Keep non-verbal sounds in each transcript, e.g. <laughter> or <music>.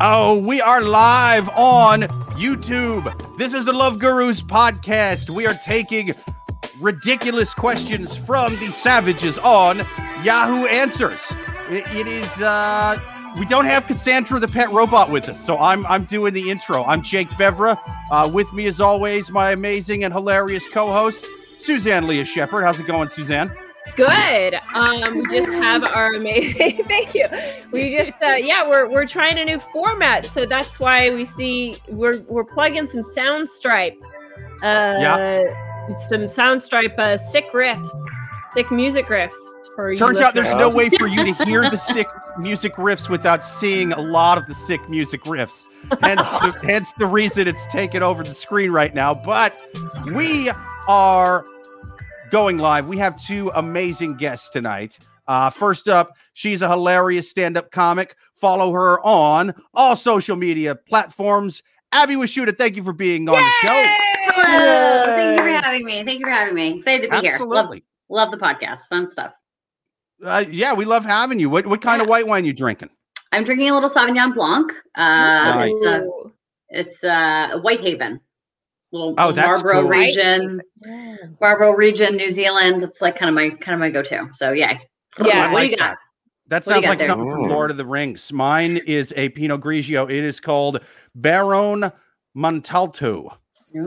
Oh, we are live on YouTube. This is the Love Gurus podcast. We are taking ridiculous questions from the savages on Yahoo Answers. it, it is uh we don't have Cassandra the pet robot with us, so I'm I'm doing the intro. I'm Jake Vevera. Uh, with me as always, my amazing and hilarious co-host, Suzanne Lea Shepherd. How's it going, Suzanne? Good. Um, we just have our amazing. <laughs> thank you. We just, uh, yeah, we're we're trying a new format, so that's why we see we're we're plugging some Soundstripe. Uh, Yeah. Some Soundstripe uh, sick riffs, sick music riffs for you. Turns out there's no way for you to hear the <laughs> sick music riffs without seeing a lot of the sick music riffs. Hence the, <laughs> hence the reason it's taken over the screen right now. But we are going live. We have two amazing guests tonight. Uh, first up, she's a hilarious stand-up comic. Follow her on all social media platforms. Abby Washuta, thank you for being on the show. Hello. Thank you for having me. Thank you for having me. Excited to be here. Love, Absolutely. love the podcast. Fun stuff. Uh, yeah, we love having you. What what kind of white wine you drinking? I'm drinking a little Sauvignon Blanc. Uh, Nice. It's a Ooh. it's Whitehaven, little, Oh, that's Marlborough cool. region, Marlborough region, New Zealand. It's like kind of my kind of my go-to. So yeah. Yeah. I What do you got? that. That What do you sounds like there? something from Lord of the Rings. Mine is a Pinot Grigio. It is called Baron Montalto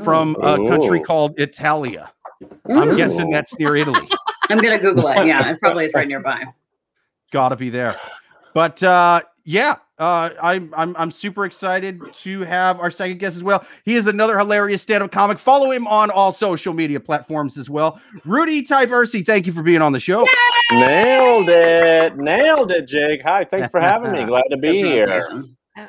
from a country called Italia. I'm Mm. guessing that's near Italy. <laughs> I'm gonna Google it. Yeah, it probably is right <laughs> nearby. Gotta be there. But uh, yeah, uh, I'm I'm I'm super excited to have our second guest as well. He is another hilarious stand-up comic. Follow him on all social media platforms as well. Rudy Tyburczy, thank you for being on the show. Nailed it. Nailed it, Jake. Hi. Thanks for having me. Glad to be here.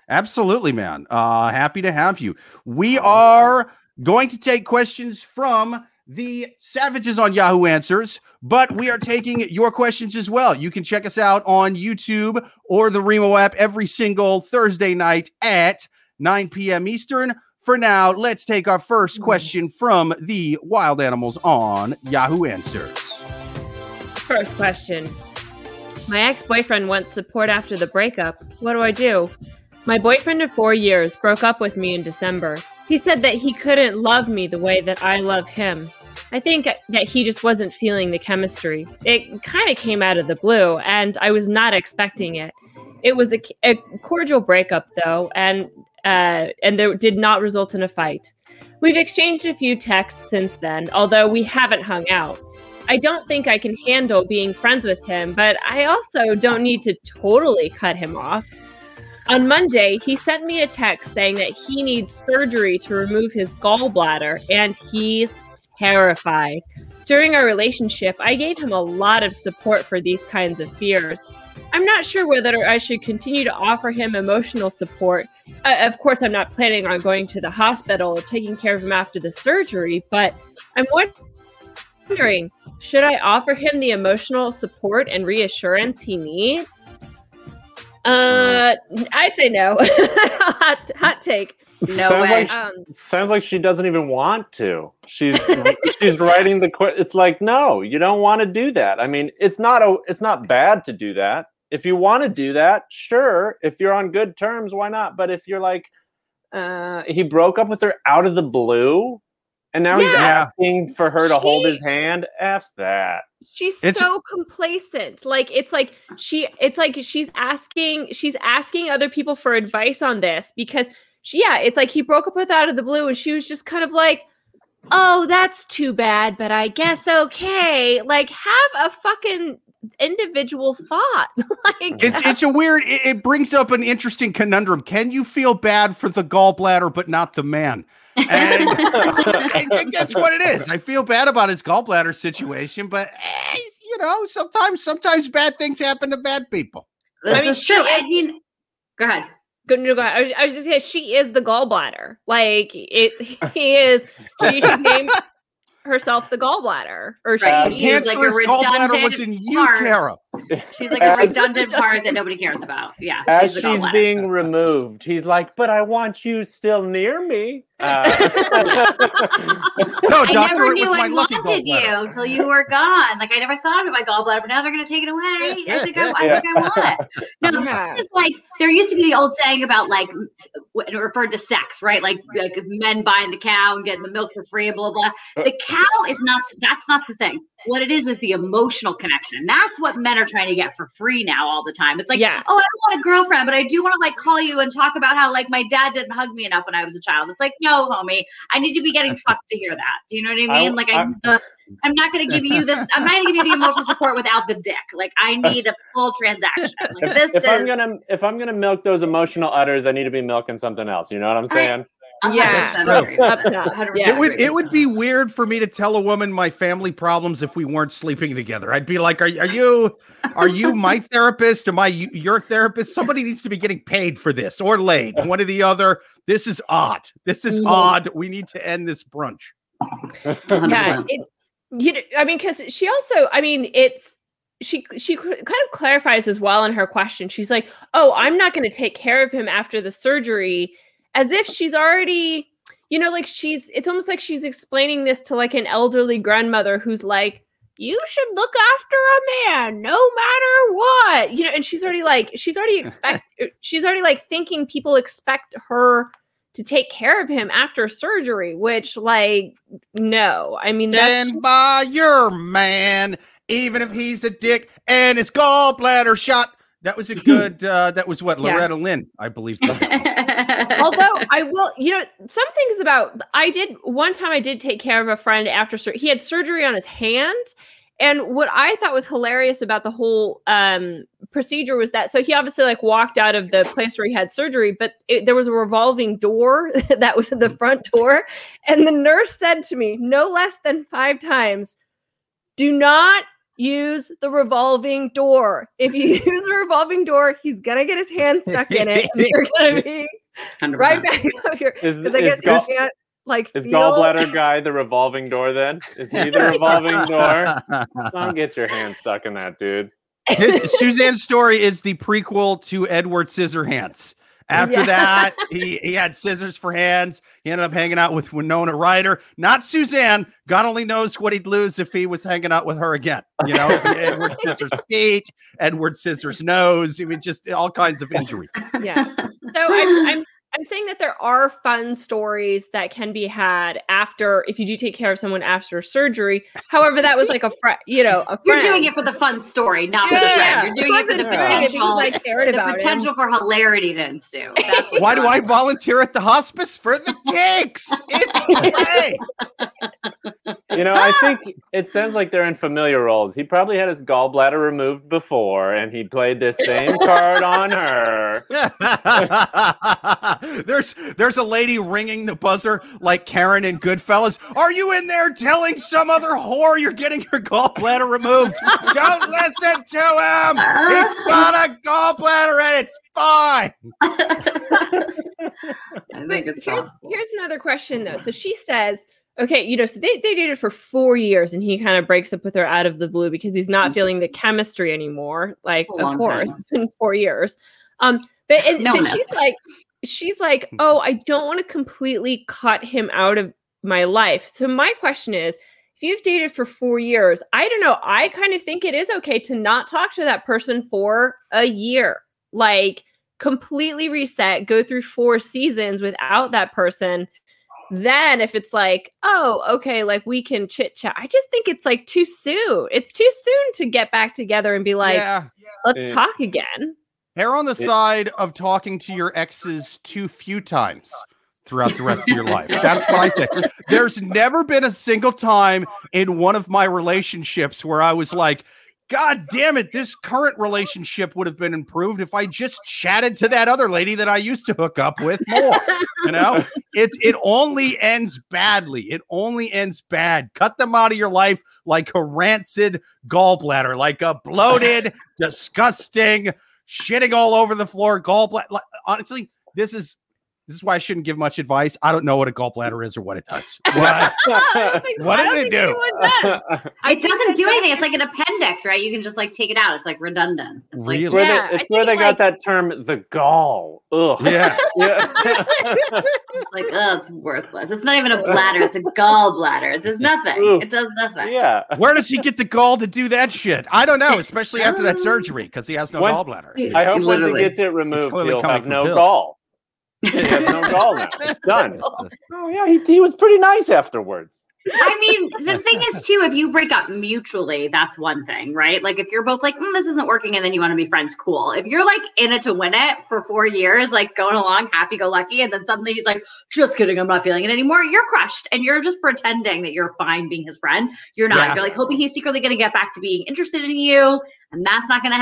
Absolutely, man. Uh, happy to have you. We are going to take questions from the savages on Yahoo Answers, but we are taking your questions as well. You can check us out on YouTube or the Remo app every single Thursday night at 9 p.m. Eastern. For now, let's take our first mm-hmm. question from the wild animals on Yahoo Answers. First question. My ex boyfriend wants support after the breakup. What do I do? My boyfriend of four years broke up with me in December. He said that he couldn't love me the way that I love him. I think that he just wasn't feeling the chemistry. It kind of came out of the blue, and I was not expecting it. It was a, a cordial breakup, though, and uh, and there did not result in a fight. We've exchanged a few texts since then, although we haven't hung out. I don't think I can handle being friends with him, but I also don't need to totally cut him off. On Monday, he sent me a text saying that he needs surgery to remove his gallbladder and he's terrified. During our relationship, I gave him a lot of support for these kinds of fears. I'm not sure whether I should continue to offer him emotional support. Uh, of course, I'm not planning on going to the hospital or taking care of him after the surgery, but I'm wondering should I offer him the emotional support and reassurance he needs? Uh, I'd say no. <laughs> hot, hot take. No sounds way. Like, Um, sounds like she doesn't even want to. She's <laughs> she's writing the que- It's like no, you don't want to do that. I mean, it's not a it's not bad to do that. If you want to do that, sure. If you're on good terms, why not? But if you're like, uh, he broke up with her out of the blue, and now he's asking for her to hold his hand. F that. she's It's- so complacent. Like it's like she it's like she's asking she's asking other people for advice on this because she yeah, it's like he broke up with her out of the blue and she was just kind of like Oh, that's too bad, but I guess okay. Like, have a fucking individual thought. <laughs> like, It's it's a weird. It, it brings up an interesting conundrum. Can you feel bad for the gallbladder but not the man? And <laughs> I think that's what it is. I feel bad about his gallbladder situation, but eh, you know, sometimes sometimes bad things happen to bad people. This I mean, is true. I mean, go ahead. Good no, go. I was, I was just saying she is the gallbladder. Like it, <laughs> he is. She should name herself the gallbladder, or she. Right. The She's like a cancerous gallbladder was redundant in you, part. Kara. She's like a As- redundant part that nobody cares about. Yeah. As the she's gallbladder. being removed, he's like, "But I want you still near me." <laughs> Uh, No, I doctor, never it knew was my I lucky wanted you until you were gone. Like I never thought of my gallbladder, but now they're going to take it away. I think I, I think I want it. No, <laughs> Yeah. it's like there used to be the old saying about like when it referred to sex, right? Like like men buying the cow and getting the milk for free, and blah blah. blah. The cow is not. That's not the thing. What it is is the emotional connection. And that's what men are trying to get for free now all the time. It's like, Yeah. oh, I don't want a girlfriend, but I do want to like call you and talk about how like my dad didn't hug me enough when I was a child. It's like, no, homie, I need to be getting <laughs> fucked to hear that. Do you know what I I- mean? like I, I- the, I'm not going to give you this. <laughs> I'm not going to give you the emotional support without the dick. Like I uh, need a full transaction. Like if, this if is I'm gonna if I'm gonna milk those emotional udders, I need to be milking something else. You know what I'm Right. saying? 100% Yeah. agree with Up top. 100% <laughs> Yeah. It would it would be weird for me to tell a woman my family problems if we weren't sleeping together. I'd be like, "Are, are you are you my <laughs> therapist? Am I y- your therapist? Somebody needs to be getting paid for this or laid, one or the other. This is odd. This is Mhm. odd. We need to end this brunch." yeah it, you know, i mean because she also i mean it's she she kind of clarifies as well in her question she's like oh i'm not going to take care of him after the surgery as if she's already you know like she's it's almost like she's explaining this to like an elderly grandmother who's like you should look after a man no matter what you know and she's already like she's already <laughs> expect uh, she's already like thinking people expect her to take care of him after surgery which like no i mean that's Stand by your man, even if he's a dick and his gallbladder shot. That was a <clears throat> good. uh That was what Yeah. Loretta Lynn, I believe. although I will, you know, some things about I did one time I did take care of a friend after surgery. He had surgery on his hand. And what I thought was hilarious about the whole um, procedure was that so he obviously like walked out of the place where he had surgery, but it, there was a revolving door <laughs> that was the front door, and the nurse said to me no less than five times, "Do not use the revolving door. If you <laughs> use a revolving door, he's gonna get his hand stuck in it, and <laughs> you're gonna <laughs> be 100%. right back up here Is, because I is, guess gall, can't like is feel- gallbladder guy the revolving door? Then is he the revolving door? Don't get your hand stuck in that, dude. His, Suzanne's story is the prequel to Edward Scissorhands. After Yeah. that, <laughs> he, he had scissors for hands. He ended up hanging out with Winona Ryder, not Suzanne. God only knows what he'd lose if he was hanging out with her again. You know, <laughs> Edward Scissors feet, Edward Scissors nose. I mean, just all kinds of injuries. <laughs> yeah. So I'm, I'm I'm saying that there are fun stories that can be had after if you do take care of someone after surgery. However, that was like a friend, you know, a You're doing it for the fun story, not for the Yeah. friend. You're doing it for the I wasn't doing it potential, I cared the about him. potential for hilarity to ensue. That's Why do I volunteer at the hospice for the gigs? It's <laughs> great. You know, I think it sounds like they're in familiar roles. He probably had his gallbladder removed before, and he played this same card on her. <laughs> there's there's a lady ringing the buzzer like Karen in Goodfellas. Are you in there telling some other whore you're getting your gallbladder removed? <laughs> Don't listen to him. He's got a gallbladder and it's fine. <laughs> I But think it's here's possible. here's another question though. So she says, okay, you know, so they, they dated for four years and he kind of breaks up with her out of the blue because he's not feeling the chemistry anymore. Like, Mm-hmm. Of course, time. it's been four years. Um, but, and, No but she's like, she's like, oh, I don't want to completely cut him out of my life. So my question is, if you've dated for four years, I don't know. I kind of think it is okay to not talk to that person for a year. Like completely reset, go through four seasons without that person. Then if it's like, oh, okay, like we can chit chat. I just think it's like too soon. It's too soon to get back together and be like, yeah. let's Yeah. talk again. Err on the It- side of talking to your exes too few times throughout the rest of your life. That's what I say. There's never been a single time in one of my relationships where I was like, God damn it, this current relationship would have been improved if I just chatted to that other lady that I used to hook up with more. You know, <laughs> it it only ends badly. It only ends bad. Cut them out of your life like a rancid gallbladder, like a bloated, <laughs> disgusting, shitting all over the floor gallbladder. Honestly, this is This is why I shouldn't give much advice. I don't know what a gallbladder is or what it does. <laughs> What? What does it do? does. <laughs> It doesn't do anything. It's like an appendix, right? You can just like take it out. It's like redundant. It's Really? It's where Yeah, they, it's where they like- got that term, the gall. Ugh. Yeah. <laughs> Yeah. like, oh, it's worthless. It's not even a bladder. It's a gallbladder. It does nothing. Oof. It does nothing. yeah. Where does he get the gall to do that shit? I don't know, especially after that um, surgery because he has no When- gallbladder. I hope once he gets it removed, he'll have no Bill. gall. He has no gall now. It's <laughs> done. Oh yeah, he, he was pretty nice afterwards. I mean, the thing is, too, if you break up mutually, that's one thing, right? Like, if you're both like, mm, this isn't working, and then you want to be friends, cool. If you're like in it to win it for four years, like going along happy go lucky, and then suddenly he's like, just kidding, I'm not feeling it anymore, you're crushed. And you're just pretending that you're fine being his friend. You're not. Yeah. You're like hoping he's secretly going to get back to being interested in you, and that's not going to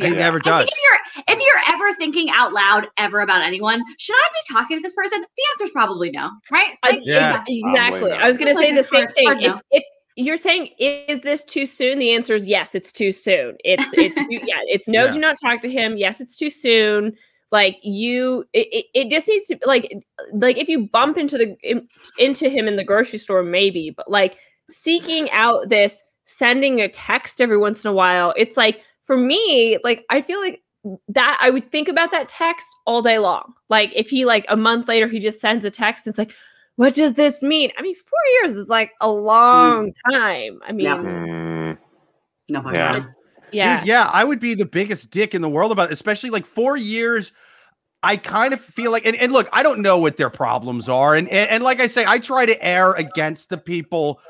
happen. He Yeah. never I does. think if you're if you're ever thinking out loud ever about anyone, should I be talking to this person? The answer's probably no, right? I- Like, Yeah. Exactly. I was going to say like the same hard- thing. hard If, no. if you're saying is this too soon, the answer is yes, it's too soon. It's it's <laughs> yeah, it's no. Yeah. Do not talk to him. Yes, it's too soon. Like you, it, it, it just needs to like like if you bump into the in, into him in the grocery store, maybe, but like seeking out this sending a text every once in a while, it's like for me, like I feel like that I would think about that text all day long. Like if he like a month later he just sends a text, and it's like, what does this mean? I mean, four years is like a long time. I mean, Yeah. Mm, no fucking Yeah. way. yeah, Dude, yeah, I would be the biggest dick in the world about it, especially like four years. I kind of feel like, and, and look, I don't know what their problems are. And, and, and like I say, I try to err against the people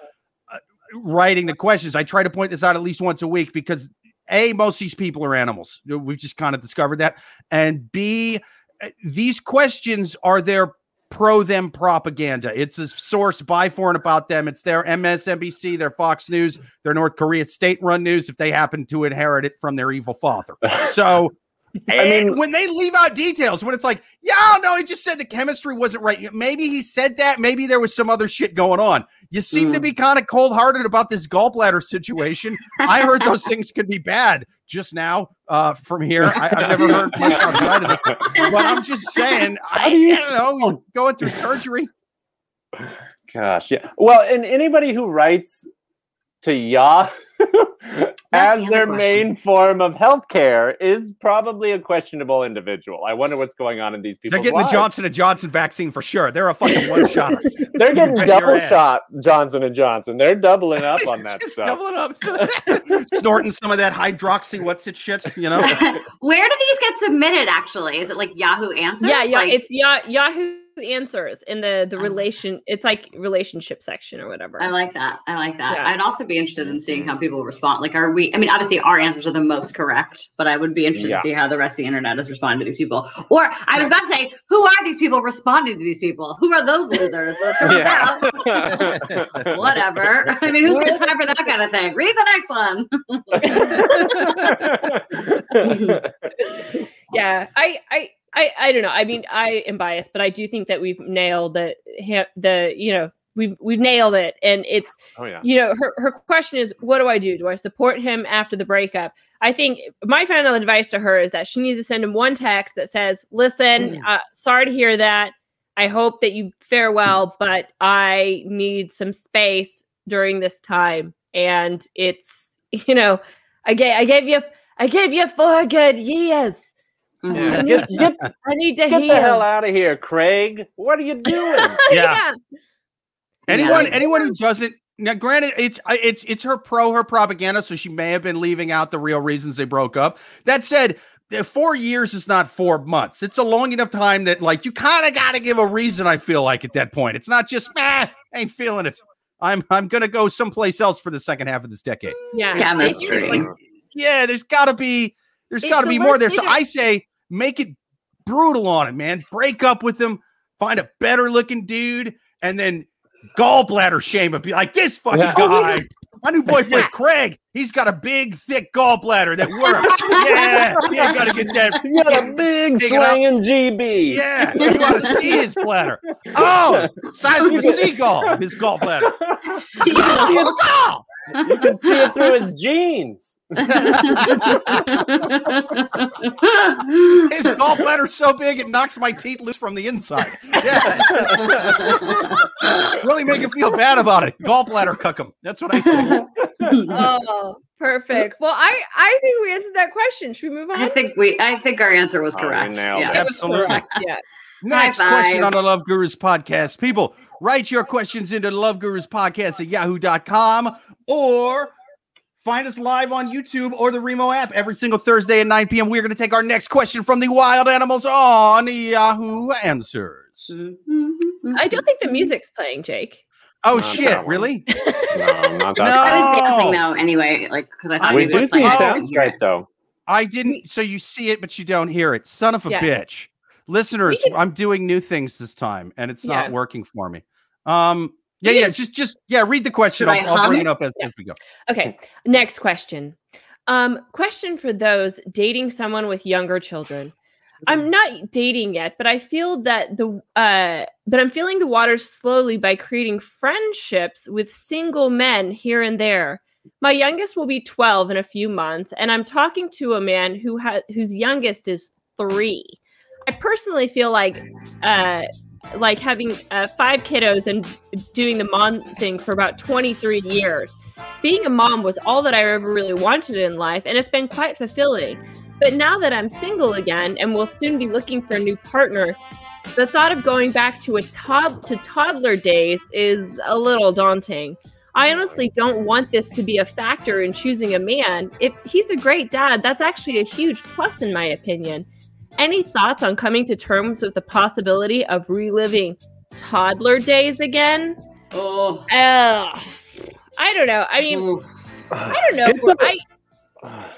uh, writing the questions. I try to point this out at least once a week because A, most of these people are animals. We've just kind of discovered that. And B, uh, these questions are their pro them propaganda. It's a source by, for, and about them. It's their MSNBC, their Fox News, their North Korea state run news if they happen to inherit it from their evil father. <laughs> So, <laughs> and mean- when they leave out details, when it's like, yeah, no, he just said the chemistry wasn't right. Maybe he said that. Maybe there was some other shit going on. You seem to Mm. be kind of cold hearted about this gallbladder situation. I heard those things could be bad just now uh, from here. I, I've never <laughs> heard much outside of this, but I'm just saying, I, do you I don't know. He's going through surgery. Gosh, yeah. Well, and anybody who writes to Yah <laughs> as their question. main form of healthcare is probably a questionable individual. I wonder what's going on in these people. They're people's getting the. Johnson and Johnson vaccine for sure. They're a fucking one <laughs> shot. They're getting double shot Johnson and Johnson. They're doubling up <laughs> on that Just stuff. doubling up, snorting some of that hydroxy. What's it shit? You know. Where do these get submitted? Actually, is it like Yahoo Answers? yeah, yeah. Like, it's Yah- Yahoo Answers in the the relation. It's like relationship section or whatever. I like that. I like that. Yeah. I'd also be interested in seeing how people respond. Like, are we? I mean, obviously, our answers are the most correct, but I would be interested Yeah. to see how the rest of the internet is responding to these people. Or I was about to say, who are these people responding to these people? Who are those <laughs> losers? But it turns Yeah. <laughs> whatever. I mean, who's got time for that kind of thing? Read the next one. <laughs> yeah i i I, I don't know. I mean, I am biased, but I do think that we've nailed the the you know we've we've nailed it, and it's oh yeah. you know her her question is what do I do? Do I support him after the breakup? I think my final advice to her is that she needs to send him one text that says, "Listen, uh, sorry to hear that. I hope that you fare well, but I need some space during this time, and it's <laughs> you know, I gave I gave you I gave you four good years. Mhm. Yeah. Get, get, <laughs> I need to get heal." the hell out of here, Craig. What are you doing? <laughs> Yeah. Anyone, Yeah. anyone who doesn't now, granted, it's it's it's her pro her propaganda, so she may have been leaving out the real reasons they broke up. That said, four years is not four months. It's a long enough time that like you kind of got to give a reason. I feel like at that point, it's not just meh, ain't feeling it. I'm I'm gonna go someplace else for the second half of this decade. Yeah. It's- it's Chemistry. like, yeah, there's got to be there's It- got to the be more there. So I say make it brutal on him, man. Break up with him, find a better looking dude, and then gallbladder shame him. Be like this fucking Yeah. guy. <laughs> My new boyfriend Craig, he's got a big, thick gallbladder that <laughs> works. yeah, yeah, gotta get that. He's got a big swinging GB. Yeah, you want to see his bladder? Oh, size of a <laughs> seagull. His gallbladder. See, Oh, You can see it through his jeans. His gallbladder's so big it knocks my teeth loose from the inside. Yeah. <laughs> really make him feel bad about it. Gallbladder cuck him. That's what I say. oh, perfect. Well, I I think we answered that question. Should we move on? I think we. I think our answer was Oh, correct. nailed yeah. Absolutely. Correct, Yeah. <laughs> Next question on the Love Gurus podcast. People, write your questions into the Love Gurus podcast at yahoo.com or find us live on YouTube or the Remo app every single Thursday at 9 p.m. We're going to take our next question from the wild animals on Yahoo Answers. Mm-hmm. I don't think the music's playing, Jake. Oh, Not shit. Really? No, not that. <laughs> No. I was dancing though. Anyway, like because I thought We maybe it do was see playing, I sound Soundscape though. I didn't. So you see it, but you don't hear it. Son of a Yeah. bitch. Listeners, can- I'm doing new things this time and it's not Yeah. working for me. Um, yeah, yeah, just, just, yeah, read the question. I'll, I'll bring it? up as, Yeah. as we go. Okay, next question. Um, question for those dating someone with younger children. I'm not dating yet, but I feel that the uh but I'm feeling the waters slowly by creating friendships with single men here and there. My youngest will be 12 in a few months, and I'm talking to a man who has whose youngest is three. I personally feel like uh like having uh, five kiddos and doing the mom thing for about 23 years being a mom was all that I ever really wanted in life, and it's been quite fulfilling. But now that I'm single again and will soon be looking for a new partner, the thought of going back to a to toddler days is a little daunting. I honestly don't want this to be a factor in choosing a man. If he's a great dad, that's actually a huge plus in my opinion. Any thoughts on coming to terms with the possibility of reliving toddler days again? Oh, Ugh. I don't know. I mean, ooh. I don't know. Get the- I,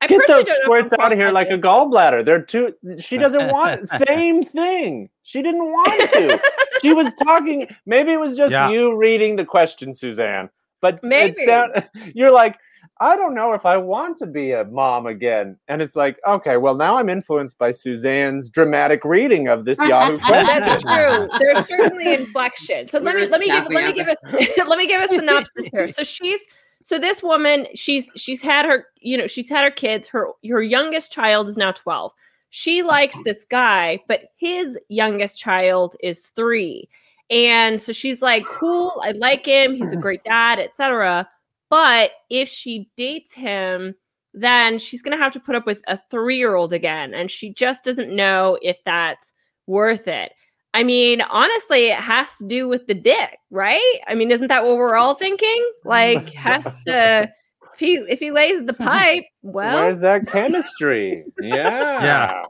I Get those squirts out of here like a gallbladder. They're too. She doesn't want <laughs> same thing. She didn't want to. she was talking. Maybe it was just Yeah. you reading the question, Suzanne. But Maybe. it sound, <laughs> you're like, I don't know if I want to be a mom again. And it's like, okay, well now I'm influenced by Suzanne's dramatic reading of this <laughs> Yahoo That's true. There's certainly inflection. So let We're me let me give let me give us <laughs> let me give a <laughs> synopsis here. So she's so this woman she's she's had her you know she's had her kids. Her her youngest child is now 12. She likes this guy, but his youngest child is 3. And so she's like, "Cool, I like him. He's a great dad, etc." But if she dates him, then she's going to have to put up with a 3-year-old again, and she just doesn't know if that's worth it. I mean, honestly, it has to do with the dick, right? I mean, isn't that what we're all thinking? Like, <laughs> has to if he if he lays the pipe, well, Where's that chemistry? <laughs> Yeah.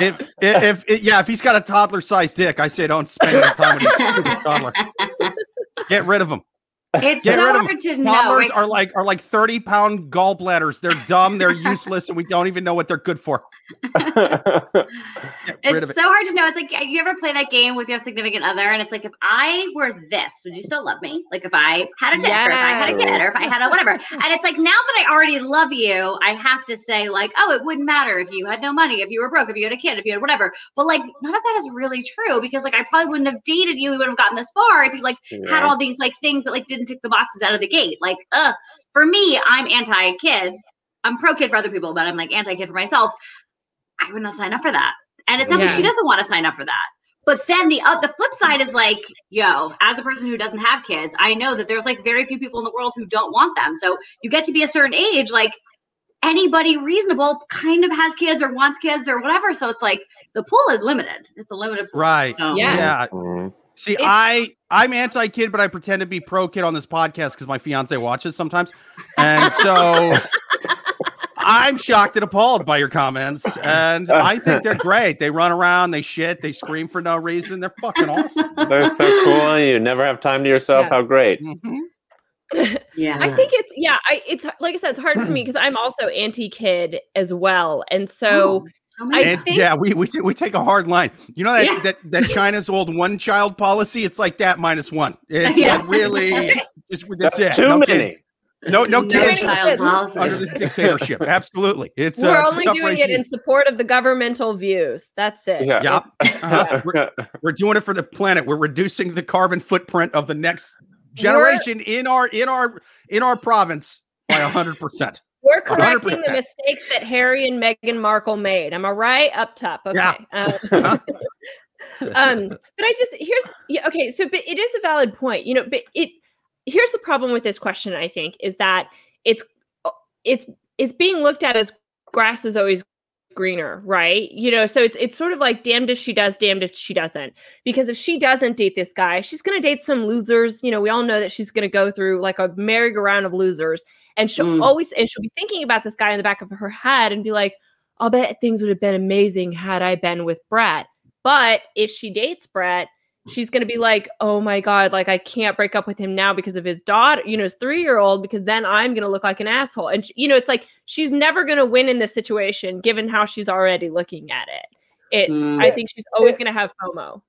If, if, if, if- yeah, if he's got a toddler sized dick, I say don't spend any time with his stupid toddler. Get rid of him. It's Get so hard to know. Are like are like 30 pound gallbladders. They're dumb, they're <laughs> useless, and we don't even know what they're good for. <laughs> Get rid It's it. so hard to know. It's like you ever play that game with your significant other, and it's like if I were this, would you still love me? Like if I had a dick, or if I had a kid, or if I had a whatever. <laughs> And it's like now that I already love you, I have to say like, oh, it wouldn't matter if you had no money, if you were broke, if you had a kid, if you had whatever. But like none of that is really true because like I probably wouldn't have dated you, we wouldn't have gotten this far if you like had all these like things that like didn't tick the boxes out of the gate. Like, uh, for me, I'm anti kid. I'm pro kid for other people, but I'm like anti kid for myself. I would not sign up for that. And it sounds like she doesn't want to sign up for that. But then the uh, the flip side is like, yo, as a person who doesn't have kids, I know that there's like very few people in the world who don't want them. So you get to be a certain age, like anybody reasonable kind of has kids or wants kids or whatever. So it's like the pool is limited. It's a limited pool. Right. So- Yeah. Yeah. Mm. See, It's- I I'm anti kid, but I pretend to be pro kid on this podcast because my fiance watches sometimes, and so <laughs> I'm shocked and appalled by your comments. And <laughs> I think they're great. They run around, they shit, they scream for no reason. They're fucking awesome. <laughs> They're so cool. You never have time to yourself. Yeah. How great. Mhm. <laughs> Yeah. I think it's yeah. I it's like I said, it's hard for me <clears throat> because I'm also anti-kid as well, and so Oh, I And think- yeah, we, we t- we take a hard line. You know that Yeah. that, that China's old one child policy. It's like that minus one. It's Yes. really it's, it's, that's, That's it. too no many. Kids. No no No kids child policy. under this dictatorship. Absolutely, it's we're uh, it's only tough doing it in support of the governmental views. That's it. Yeah. Yeah. Uh-huh. We're, we're doing it for the planet. We're reducing the carbon footprint of the next generation in our in our in our province by a hundred percent. We're correcting the mistakes that Harry and Meghan Markle made. Am I right? Up top. Okay. Yeah. Um, <laughs> um, but I just here's yeah, okay. So, but it is a valid point, you know. But it here's the problem with this question. I think is that it's it's it's being looked at as grass is always greener, right? You know, so it's it's sort of like damned if she does, damned if she doesn't. Because if she doesn't date this guy, she's going to date some losers. You know, we all know that she's going to go through like a merry-go-round of losers, and she'll Mm. always and she'll be thinking about this guy in the back of her head and be like, "I'll bet things would have been amazing had I been with Brett." But if she dates Brett, she's going to be like, "Oh my god, like I can't break up with him now because of his daughter, you know, his 3-year-old because then I'm going to look like an asshole." And she, you know, it's like she's never going to win in this situation given how she's already looking at it. It's Mm. I think she's always going to have FOMO.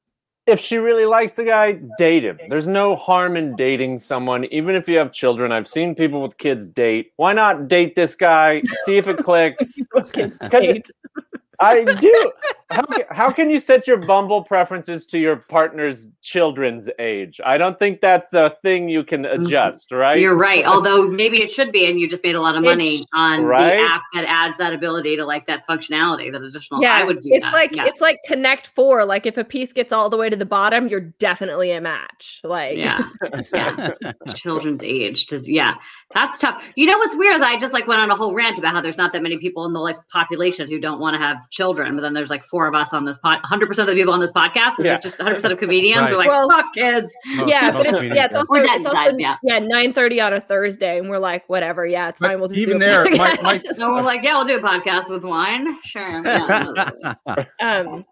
if she really likes the guy, date him. There's no harm in dating someone, even if you have children. I've seen people with kids date. Why not date this guy? See if it clicks. <laughs> Kids <laughs> 'Cause date. it- I do. How, ca- how can you set your Bumble preferences to your partner's children's age? I don't think that's a thing you can adjust, right? Mm-hmm. You're right. Although maybe it should be, and you just made a lot of money It's- on Right? the app that adds that ability to like that functionality, that additional. yeah, I would do it's that. like yeah. it's like Connect Four. Like if a piece gets all the way to the bottom, you're definitely a match. Like yeah, <laughs> yeah. children's age to yeah, that's tough. You know what's weird is I just like went on a whole rant about how there's not that many people in the like population who don't want to have children, but then there's like four of us on this pod. 100 percent of the people on this podcast is Yeah. just 100 percent of comedians Right. are like Well, fuck kids. Most- yeah, most but it's, yeah, it's also We're dead it's also inside, yeah. yeah nine thirty on a Thursday, and we're like, whatever, yeah, it's But fine. We'll just even do there, my- my- <laughs> So we're like, yeah, we'll do a podcast with wine. Sure. Yeah, <laughs> um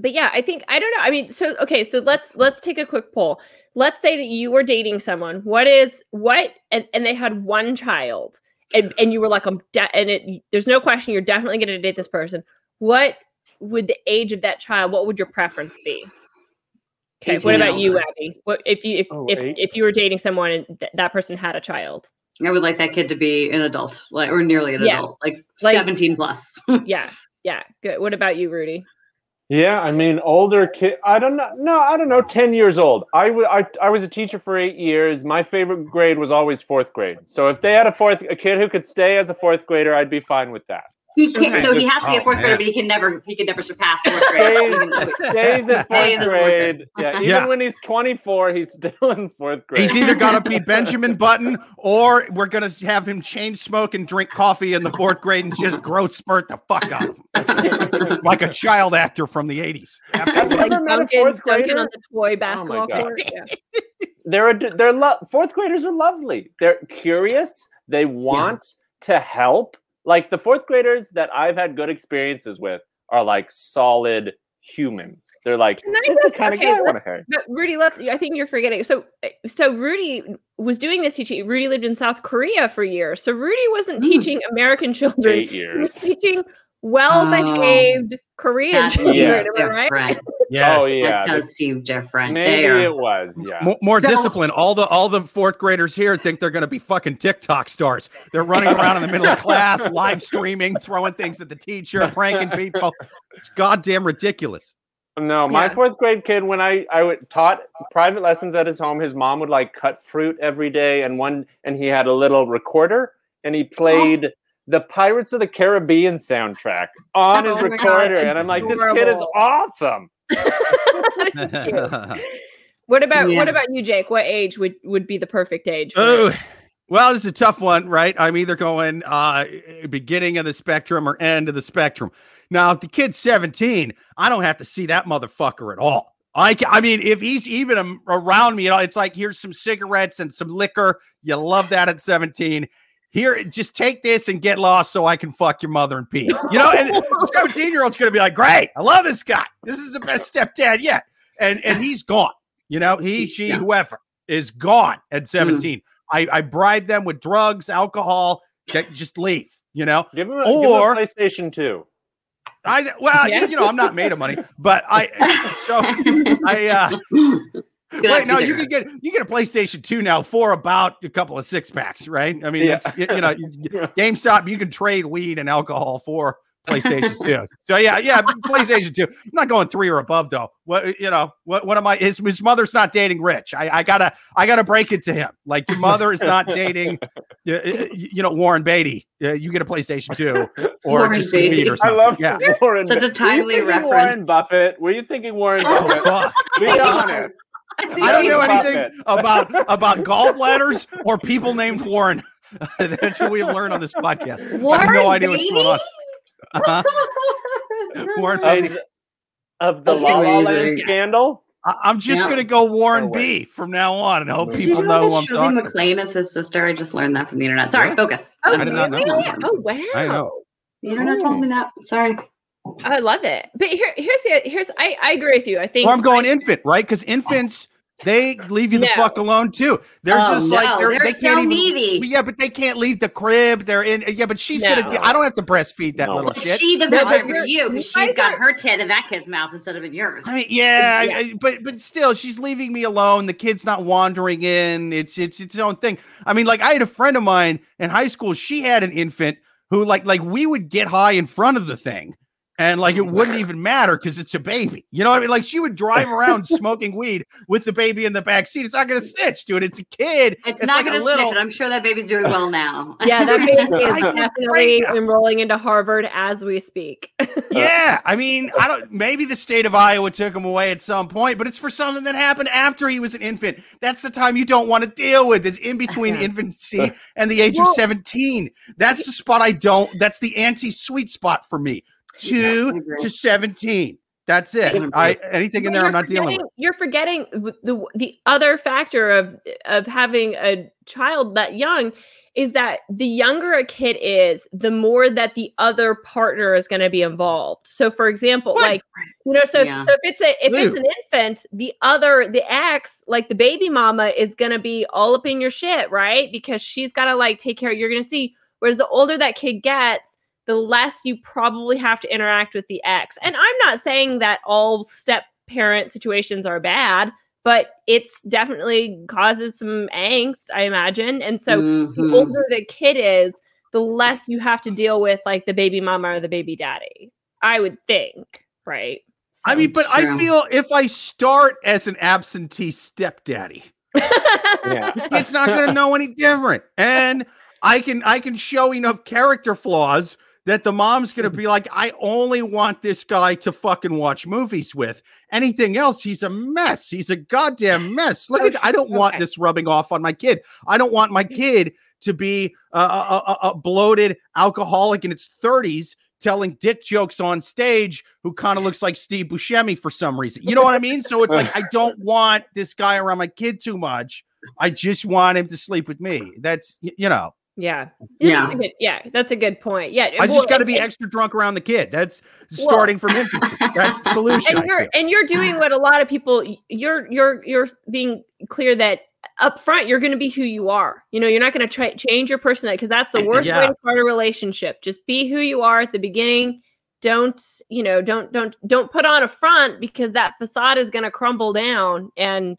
but yeah i think i don't know i mean so okay so let's let's take a quick poll let's say that you were dating someone what is what and, and they had one child and, and you were like i'm de- and it there's no question you're definitely going to date this person what would the age of that child what would your preference be okay what about you abby what if you if Oh, if, if you were dating someone and th- that person had a child I would like that kid to be an adult, like or nearly an Yeah. adult, like, Like- 17 plus. <laughs> yeah yeah good what about you rudy Yeah, I mean, older kid. I don't know. No, I don't know. Ten years old. I wa- I, I was a teacher for eight years. My favorite grade was always fourth grade. So if they had a fourth, a kid who could stay as a fourth grader, I'd be fine with that. He can't, Okay. so he has to be a Oh, fourth grader, man. but he can never he can never surpass fourth grade. Stays, even though- stays in fourth as grade. grade. Yeah, <laughs> even Yeah. when he's 24, he's still in fourth grade. He's either got to be <laughs> Benjamin Button or we're going to have him chain smoke and drink coffee in the fourth grade and just growth spurt the fuck up <laughs> like a child actor from the 80s. Have you ever met a Duncan, fourth Duncan grader? on the toy oh basketball God. court yeah. they're a, they're lo- fourth graders are lovely. They're curious. They want to help. Like the fourth graders that I've had good experiences with are like solid humans. They're like Can I this is kind okay, of guy I want to marry. But Rudy, let's. I think you're forgetting. So, so Rudy was doing this teaching. Rudy lived in South Korea for years. So Rudy wasn't Mm. teaching American children. Eight He was years. teaching Oh. well-behaved Korean That children. Yeah. seems Am I right? different. <laughs> Yeah. Oh yeah, That does seem different. maybe They are it was. Yeah. More, more So- discipline. All the all the fourth graders here think they're going to be fucking TikTok stars. They're running around in the middle of <laughs> class, live streaming, throwing things at the teacher, pranking people. It's goddamn ridiculous. No, my Yeah. fourth grade kid, when I I would, taught private lessons at his home, his mom would like cut fruit every day, and one and he had a little recorder, and he oh. played the Pirates of the Caribbean soundtrack on his Oh my God, recorder, and I'm like, this kid is awesome. <laughs> What about Yeah. what about you, Jake? What age would would be the perfect age? for Oh, it? well, it's a tough one, right? I'm either going uh beginning of the spectrum or end of the spectrum. Now, if the kid's 17, I don't have to see that motherfucker at all. I, ca- I mean, if he's even around me, you know, it's like here's some cigarettes and some liquor. You love that at 17. Here, just take this and get lost so I can fuck your mother in peace. You know, and <laughs> the 17 year old's gonna be like, great, I love this guy. This is the best stepdad yet. And and he's gone. You know, he, she, Yeah. Mm. whoever is gone at 17. I, I bribe them with drugs, alcohol, that just leave, you know. Give him a, Or- give him a PlayStation 2. I well, Yeah. you know, I'm not made of money, but I so <laughs> I uh It's gonna wait, no, you can get you get a PlayStation 2 now for about a couple of six packs, right? I mean, Yeah. it's you, you know, <laughs> GameStop, you can trade weed and alcohol for PlayStation 2. So yeah, yeah, PlayStation 2. I'm not going three or above though. What you know, what what am I his, his mother's not dating rich. I, I gotta I gotta break it to him. Like your mother is not dating uh, uh, you know Warren Beatty, uh, you get a PlayStation 2 or Warren just some Beatty. weed or I love yeah. Warren. Such a Were you timely reference. Warren Buffett. Were you thinking Warren Buffett? Fuck. Be honest. <laughs> I don't know he's- Buffett. anything about <laughs> about gallbladders or people named Warren. <laughs> That's what we've learned on this podcast. I have Warren no idea what's going on. Uh-huh. Warren Of, Beatty. the- of the La La Land scandal. I- I'm just Yeah. gonna go Warren No. B from now on and hope Did people you know know who I'm that Shirley talking. MacLaine is his sister? I just learned that from the internet. Sorry, Really? focus. Oh, I did not know. really? Oh, wow. I know. The internet told me that. Sorry. I love it. But here, here's the here's I, I agree with you. I think Or I'm going infant, right? Because infants they leave you the No. fuck alone too. They're Oh, just no, like they're, they're they so can't even. needy. Yeah, but they can't leave the crib. They're in. Yeah, but she's No. gonna. do- I don't have to breastfeed that No. little But shit. she doesn't No, have time for you're- you you because she's got her tit in that kid's mouth instead of in yours. I mean, yeah, Yeah. I- but but still, she's leaving me alone. The kid's not wandering in. It's it's its own thing. I mean, like I had a friend of mine in high school. She had an infant who, like, like we would get high in front of the thing, and like it wouldn't <laughs> even matter because it's a baby. You know what I mean? Like she would drive around <laughs> smoking weed with the baby in the back seat. It's not gonna snitch, dude. It's a kid. it's, not like going to little- snitch, and I'm sure that baby's doing well now. yeah, that <laughs> baby is I- definitely Right. enrolling into Harvard as we speak. Yeah, I mean, I don't. Maybe the state of Iowa took him away at some point, but it's for something that happened after he was an infant. That's the time you don't want to deal with. Is in between infancy and the age of seventeen. That's the spot I don't. That's the anti-sweet spot for me. Two I agree. to seventeen. That's it. I anything in there, I'm you're not dealing with. forgetting- You're forgetting the the other factor of of having a child that young is that the younger a kid is, the more that the other partner is going to be involved. So, for example, What? like you know, so Yeah. if, so if it's a if it's an infant, the other the ex, like the baby mama, is going to be all up in your shit, right? Because she's got to like take care. You're going to see. Whereas the older that kid gets, the less you probably have to interact with the ex. And I'm not saying that all step parent situations are bad, but it's definitely causes some angst, I imagine. And so the Mhm. older the kid is, the less you have to deal with like the baby mama or the baby daddy. I would think, right? I mean, but I feel if I start as an absentee stepdaddy, <laughs> Yeah. it's not going to know any different and i can i can show enough character flaws that the mom's going to be like i only want this guy to fucking watch movies with anything else he's a mess he's a goddamn mess look at i don't want okay. this rubbing off on my kid i don't want my kid to be a, a, a, a bloated alcoholic in its 30s telling dick jokes on stage who kind of looks like Steve Buscemi for some reason. You know what I mean? So it's like I don't <laughs> want this guy around my kid too much. I just want him to sleep with me. That's you know, yeah. Yeah. That's a good, yeah, that's a good point. Yeah. I well, just got to be and- extra drunk around the kid. That's starting from infancy. That's the solution. and you're and you're doing what a lot of people you're you're you're being clear that up front you're going to be who you are you know you're not going to try change your personality because that's the worst way Yeah. to start a relationship just be who you are at the beginning don't you know don't don't don't put on a front because that facade is going to crumble down and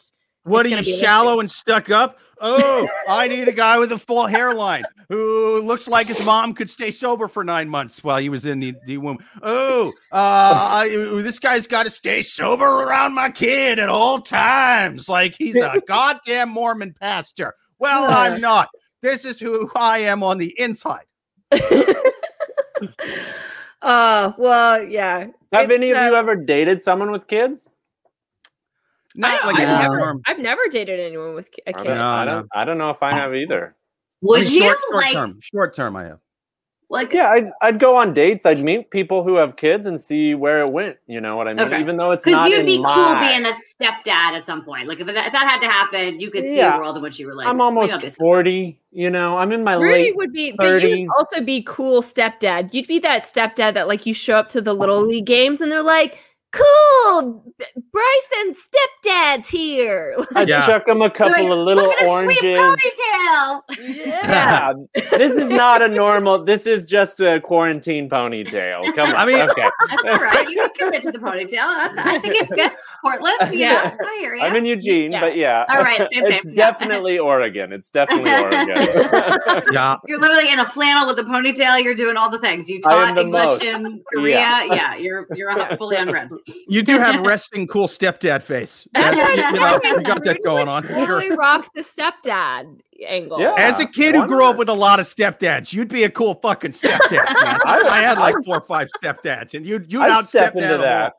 What are you gonna shallow and stuck up? Oh, I need a guy with a full hairline who looks like his mom could stay sober for nine months while he was in the, the womb. Oh, uh, I, this guy's got to stay sober around my kid at all times, like he's a <laughs> goddamn Mormon pastor. Well, I'm <laughs> not. This is who I am on the inside. <laughs> uh well yeah Have It's, any of uh, you ever dated someone with kids? Not I've never. I've never dated anyone with a I kid don't, No, I don't, I don't know if I have either. Would I mean, you short, short like term? Short term, I have. like Yeah, I'd, I'd go on dates. I'd meet people who have kids and see where it went. You know what I mean? Okay. Even though it's because you'd in be my, cool being a stepdad at some point. Like if that, if that had to happen, you could see Yeah. a world in which you were like, I'm almost got 40. You know, I'm in my Rudy late. would be, but you 30s. would also be cool stepdad. You'd be that stepdad that like you show up to the little oh. league games and they're like, "Cool, Bryson's stepdad's here." <laughs> I'd Yeah. chuck them a couple Like, of little Look at his oranges. sweet ponytail. Yeah, <laughs> this is not a normal. This is just a quarantine ponytail. <laughs> Come on. I mean- okay. That's all right. You can commit to the ponytail. That's, I think it fits Portland. You Yeah. I hear you. I'm in Eugene, Yeah. but yeah. All right, same, it's same. Yeah. definitely Oregon. It's definitely Oregon. Yeah. You're literally in a flannel with a ponytail. You're doing all the things. You I am taught English most. in Korea. Yeah. Yeah, you're you're a- fully unread. You do have a resting cool stepdad face. <laughs> That's, you, know, you got that going on. Sure. Rock the stepdad angle. Yeah. As a kid who grew up with a lot of stepdads, you'd be a cool fucking stepdad. <laughs> I, I had like <laughs> four or five stepdads, and you'd you'd I'd out step into that.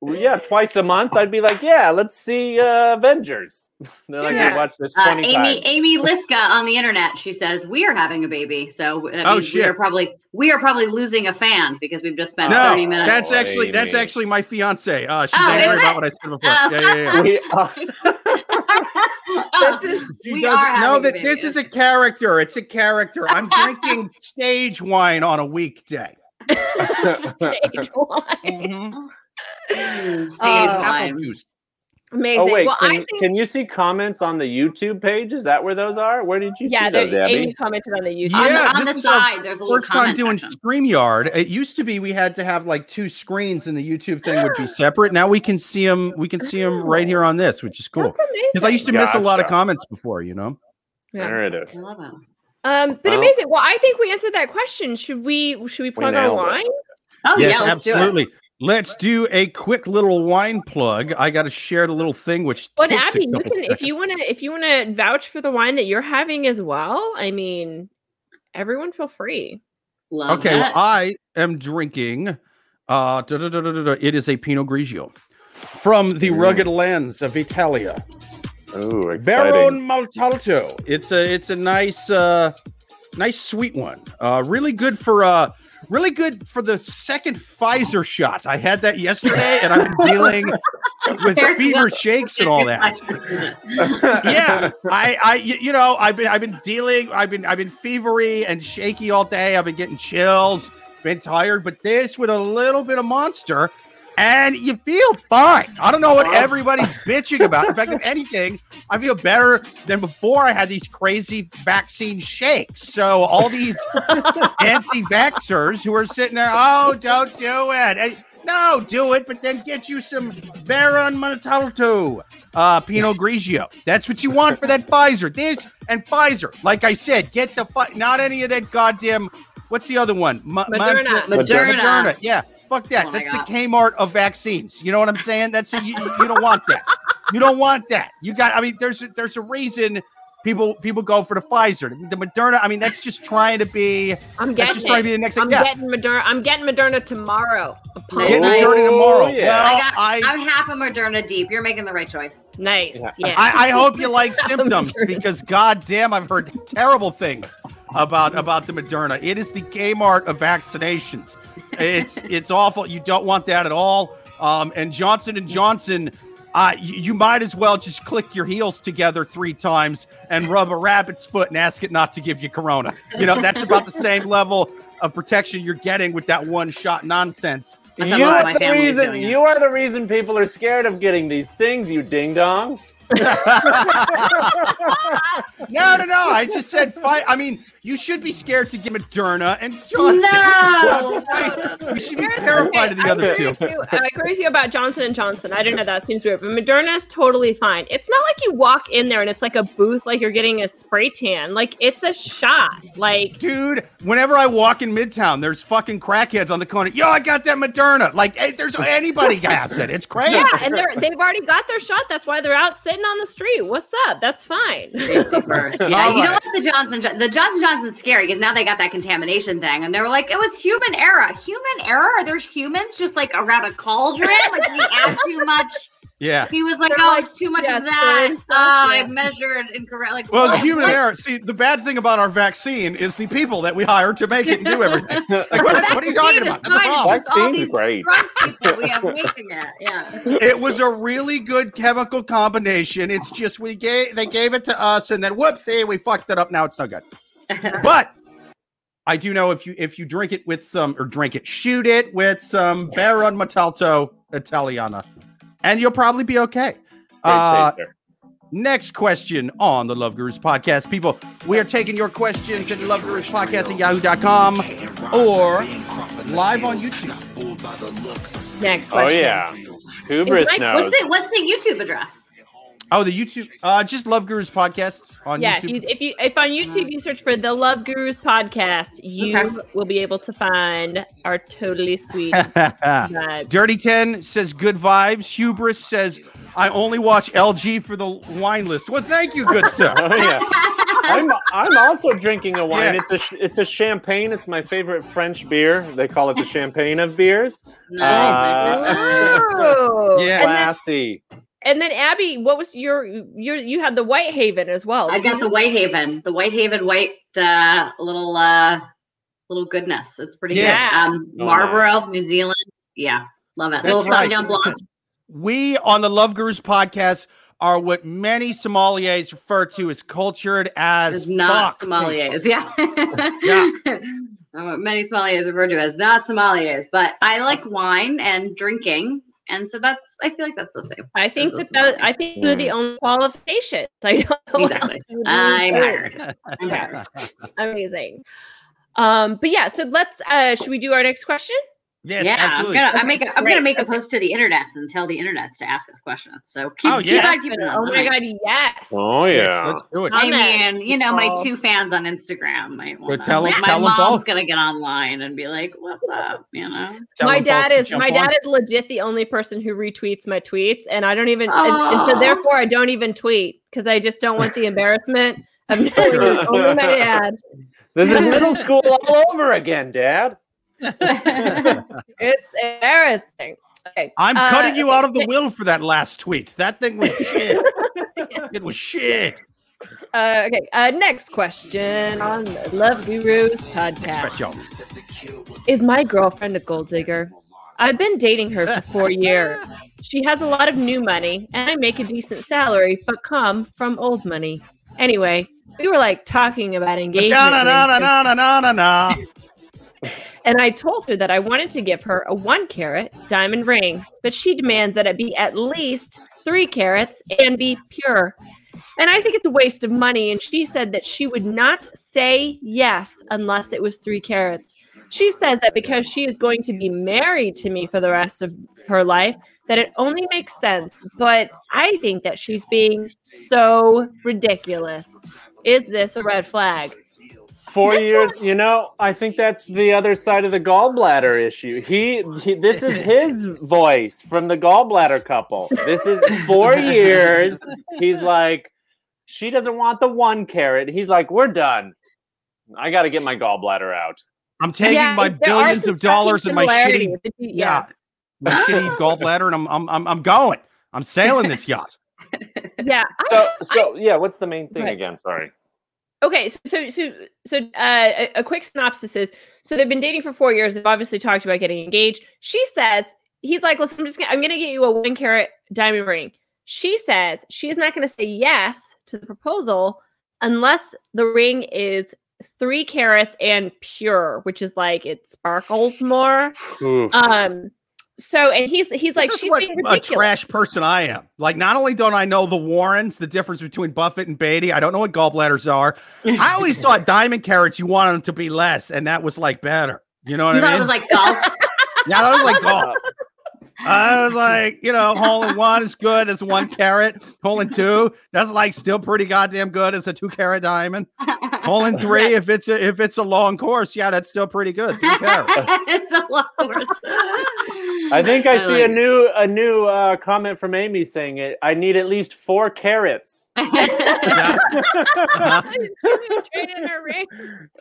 All. Well, yeah, twice a month, I'd be like, "Yeah, let's see uh, Avengers." <laughs> They're like, Yeah. "We watched this Uh, twenty Amy times." Amy Liska on the internet. She says we are having a baby, so that Oh, means we shit. are probably we are probably losing a fan because we've just spent No, thirty minutes. that's actually that's actually my fiance. Uh, she's Oh, angry about what I said before. Oh. Yeah, yeah, yeah. We, uh, <laughs> Oh, is- She We doesn't know that this is a character. It's a character. I'm drinking <laughs> stage wine on a weekday. Stage one. Mhm. Stage Oh. Apple juice. Amazing. oh wait, well, can, I think can you see comments on the YouTube page? Is that where those are? Where did you yeah, see those, Yeah, there's Abby? Amy commented on the YouTube. On Yeah, the, on this the is our side, there's a little First time comment doing section. StreamYard. It used to be we had to have like two screens and the YouTube thing would be <gasps> separate. Now we can see them. We can see them right here on this, which is cool. That's amazing. Because I used to miss a lot of comments before, you know. Yeah. There it I love. Um, but Well- amazing. Well, I think we answered that question. Should we should we plug our nailed it. Oh yes, yeah, let's do it. absolutely. Let's do a quick little wine plug. I got to share the little thing, which But takes a Abby, you couple can if you want to if you want to vouch for the wine that you're having as well. I mean, everyone feel free. Love Okay, well. I am drinking. Uh, da, da, da, da, da, da. It is a Pinot Grigio from the rugged lands of Italia. Ooh, exciting. Baron Montalto. It's a it's a nice uh nice sweet one. Uh really good for uh really good for the second Pfizer shots. I had that yesterday and I've been dealing with There's fever shakes and all that. yeah, I, I, you know, I've been, I've been dealing, I've been, I've been fevery and shaky all day. I've been getting chills, been tired, but this with a little bit of monster, and you feel fine. I don't know what everybody's bitching about. In fact, if <laughs> anything, I feel better than before. I had these crazy vaccine shakes. So all these <laughs> anti-vaxxers who are sitting there, oh, don't do it. Hey, no, do it, but then get you some Baron Montalto, uh, Pinot Grigio. That's what you want for that Pfizer. This and Pfizer. Like I said, get the fi- not any of that goddamn. What's the other one? Mo- Moderna. Monte- Moderna. Moderna. Yeah, fuck that. Oh That's God. the Kmart of vaccines. You know what I'm saying? That's you, you don't want that. You don't want that. You got. I mean, there's a, there's a reason people people go for the Pfizer. The Moderna. I mean, that's just trying to be. I'm getting just trying to be the next. I'm yeah. getting Moderna. I'm getting Moderna tomorrow. Upon Nice, Get nice. Moderna tomorrow. Oh, yeah. Well, I got. I, I'm half a Moderna deep. You're making the right choice. Nice. Yeah. Yeah. I, I hope you like <laughs> symptoms Moderna. because goddamn, I've heard terrible things about about the Moderna. It is the Kmart of vaccinations. It's it's awful. You don't want that at all. Um, and Johnson and Johnson, uh, you, you might as well just click your heels together three times and rub a rabbit's foot and ask it not to give you corona. You know that's about the same level of protection you're getting with that one shot nonsense. You how most of are the reason. You are the reason people are scared of getting these things. You ding dong. No, no, no. I just said fight. I mean, you should be scared to give Moderna and Johnson. No. You should be terrified of the I other agree two. with you. I agree with you about Johnson and Johnson. I didn't know that seems weird, but Moderna is totally fine. It's not like you walk in there and it's like a booth, like you're getting a spray tan. Like it's a shot. Like Dude, whenever I walk in Midtown, there's fucking crackheads on the corner. Yo, I got that Moderna. Like, hey, there's anybody has it. It's crazy. yeah, and they're they've already got their shot. That's why they're out sitting on the street. What's up? That's fine. First. <laughs> Yeah, All you know right. what? The Johnson the Johnson Johnson's scary because now they got that contamination thing, and they were like, it was human error. Human error? Are there humans just like around a cauldron? Like we add too much. Yeah. He was like, They're oh, like, it's too much yes, of that. Oh, some- ah, I measured incorrect. Like, Well, it's what? human What? error. See, the bad thing about our vaccine is the people that we hire to make it and do <laughs> everything. <laughs> Like, what, what are you talking about? That's a fine, problem. it's all Vaccine's these great. drunk people we have making it. Yeah. <laughs> It was a really good chemical combination. It's just we gave they gave it to us, and then whoopsie, we fucked it up. Now it's no good. But I do know if you if you drink it with some or drink it, shoot it with some Baron Montalto Italiana, and you'll probably be okay. Great Uh, taster. Next question on the Love Gurus podcast. People, we are taking your questions at Love Gurus podcast at yahoo.com or live on YouTube. Next oh yeah, Hubris Mike, knows. What's the what's the YouTube address? Oh, the YouTube, uh, just Love Gurus podcast on yeah, YouTube. you, if you if on YouTube you search for the Love Gurus podcast, you Okay. will be able to find our totally sweet <laughs> vibe. Dirty Ten says good vibes. Hubris says I only watch LG for the wine list. Well, thank you, good sir. <laughs> Oh yeah. I'm I'm also drinking a wine. Yeah. It's a sh- it's a champagne. It's my favorite French beer. They call it the <laughs> champagne of beers. Nice. Uh, Oh. Yeah. And then, Classy. And then Abby, what was your your you had the Whitehaven as well. I got the Whitehaven, the Whitehaven white uh, little uh, little goodness. It's pretty Yeah. good. Um, Oh, Marlborough, New Zealand. Yeah, love it. That's little right, Sauvignon Blanc. <laughs> We on the Love Gurus podcast are what many sommeliers refer to as cultured as Is not fuck. sommeliers. Yeah. <laughs> Yeah. <laughs> Uh, what many sommeliers refer to as not sommeliers, but I like wine and drinking, and so that's. I feel like that's the same. I think This that, is that I think they're the only qualifications. I don't know Exactly. else you would I'm need to- hired. I'm Okay. hired. Amazing. Um, but yeah, so let's uh should we do our next question? Yes, yeah, absolutely. I'm gonna I make a, I'm Great. gonna make a post to the internets and tell the internets to ask us questions. So keep, Oh, keep on keeping oh my god, yes. Oh Yes, yeah. let's do it. I mean, you know, my two fans on Instagram might want tell 'em- my, tell 'em mom's both. gonna get online and be like, "What's up?" You know. Tell my dad is jump my on. dad is legit the only person who retweets my tweets, and I don't even and, and so therefore I don't even tweet because I just don't want the embarrassment of <laughs> knowing only my dad. This is middle <laughs> school all over again, Dad. <laughs> It's embarrassing. Okay. I'm uh, cutting you out of the will for that last tweet. That thing was <laughs> shit. it was shit. Uh, okay. Uh, next question on the Love Gurus podcast. Is my girlfriend a gold digger? I've been dating her for four <laughs> years. She has a lot of new money, and I make a decent salary, but come from old money. Anyway, we were like talking about engagement. And I told her that I wanted to give her a one carat diamond ring, but she demands that it be at least three carats and be pure. And I think it's a waste of money. And she said that she would not say yes unless it was three carats. She says that because she is going to be married to me for the rest of her life, that it only makes sense. But I think that she's being so ridiculous. Is this a red flag? Four This years, you know, I think that's the other side of the gallbladder issue. He, he this is his voice from the gallbladder couple. This is four <laughs> years. He's like, she doesn't want the one carrot. He's like, we're done. I got to get my gallbladder out. I'm taking Yeah, my billions of dollars and my shitty similarities. If you- yeah, my shitty <laughs> gallbladder, and I'm I'm I'm, I'm going. I'm sailing this yacht. <laughs> yeah. I- So, so yeah, what's the main thing Right. again? Sorry. Okay, so so so, so uh, a, a quick synopsis is: so they've been dating for four years. They've obviously talked about getting engaged. She says he's like, "Listen, I'm just gonna, I'm gonna get you a one carat diamond ring." She says she is not going to say yes to the proposal unless the ring is three carats and pure, which is like it sparkles more. Oof. Um. So and he's he's like this is she's what being a trash person I am. Like, not only don't I know the Warrens, the difference between Buffett and Beatty, I don't know what gallbladders are. <laughs> I always thought diamond carrots, you wanted them to be less, and that was like better. You know what You I thought mean? <laughs> it was like golf. yeah, that was like golf. I was <laughs> like, you know, hole in one is good as one carat. Hole in two, that's like still pretty goddamn good as a two carat diamond. Hole in three, if it's a if it's a long course, yeah, that's still pretty good. Three carat. <laughs> it's a lot worse. <laughs> I think I, see a like new a new uh, comment from Amy saying it. I need at least four carats. Yeah. Uh-huh. Trading her ring.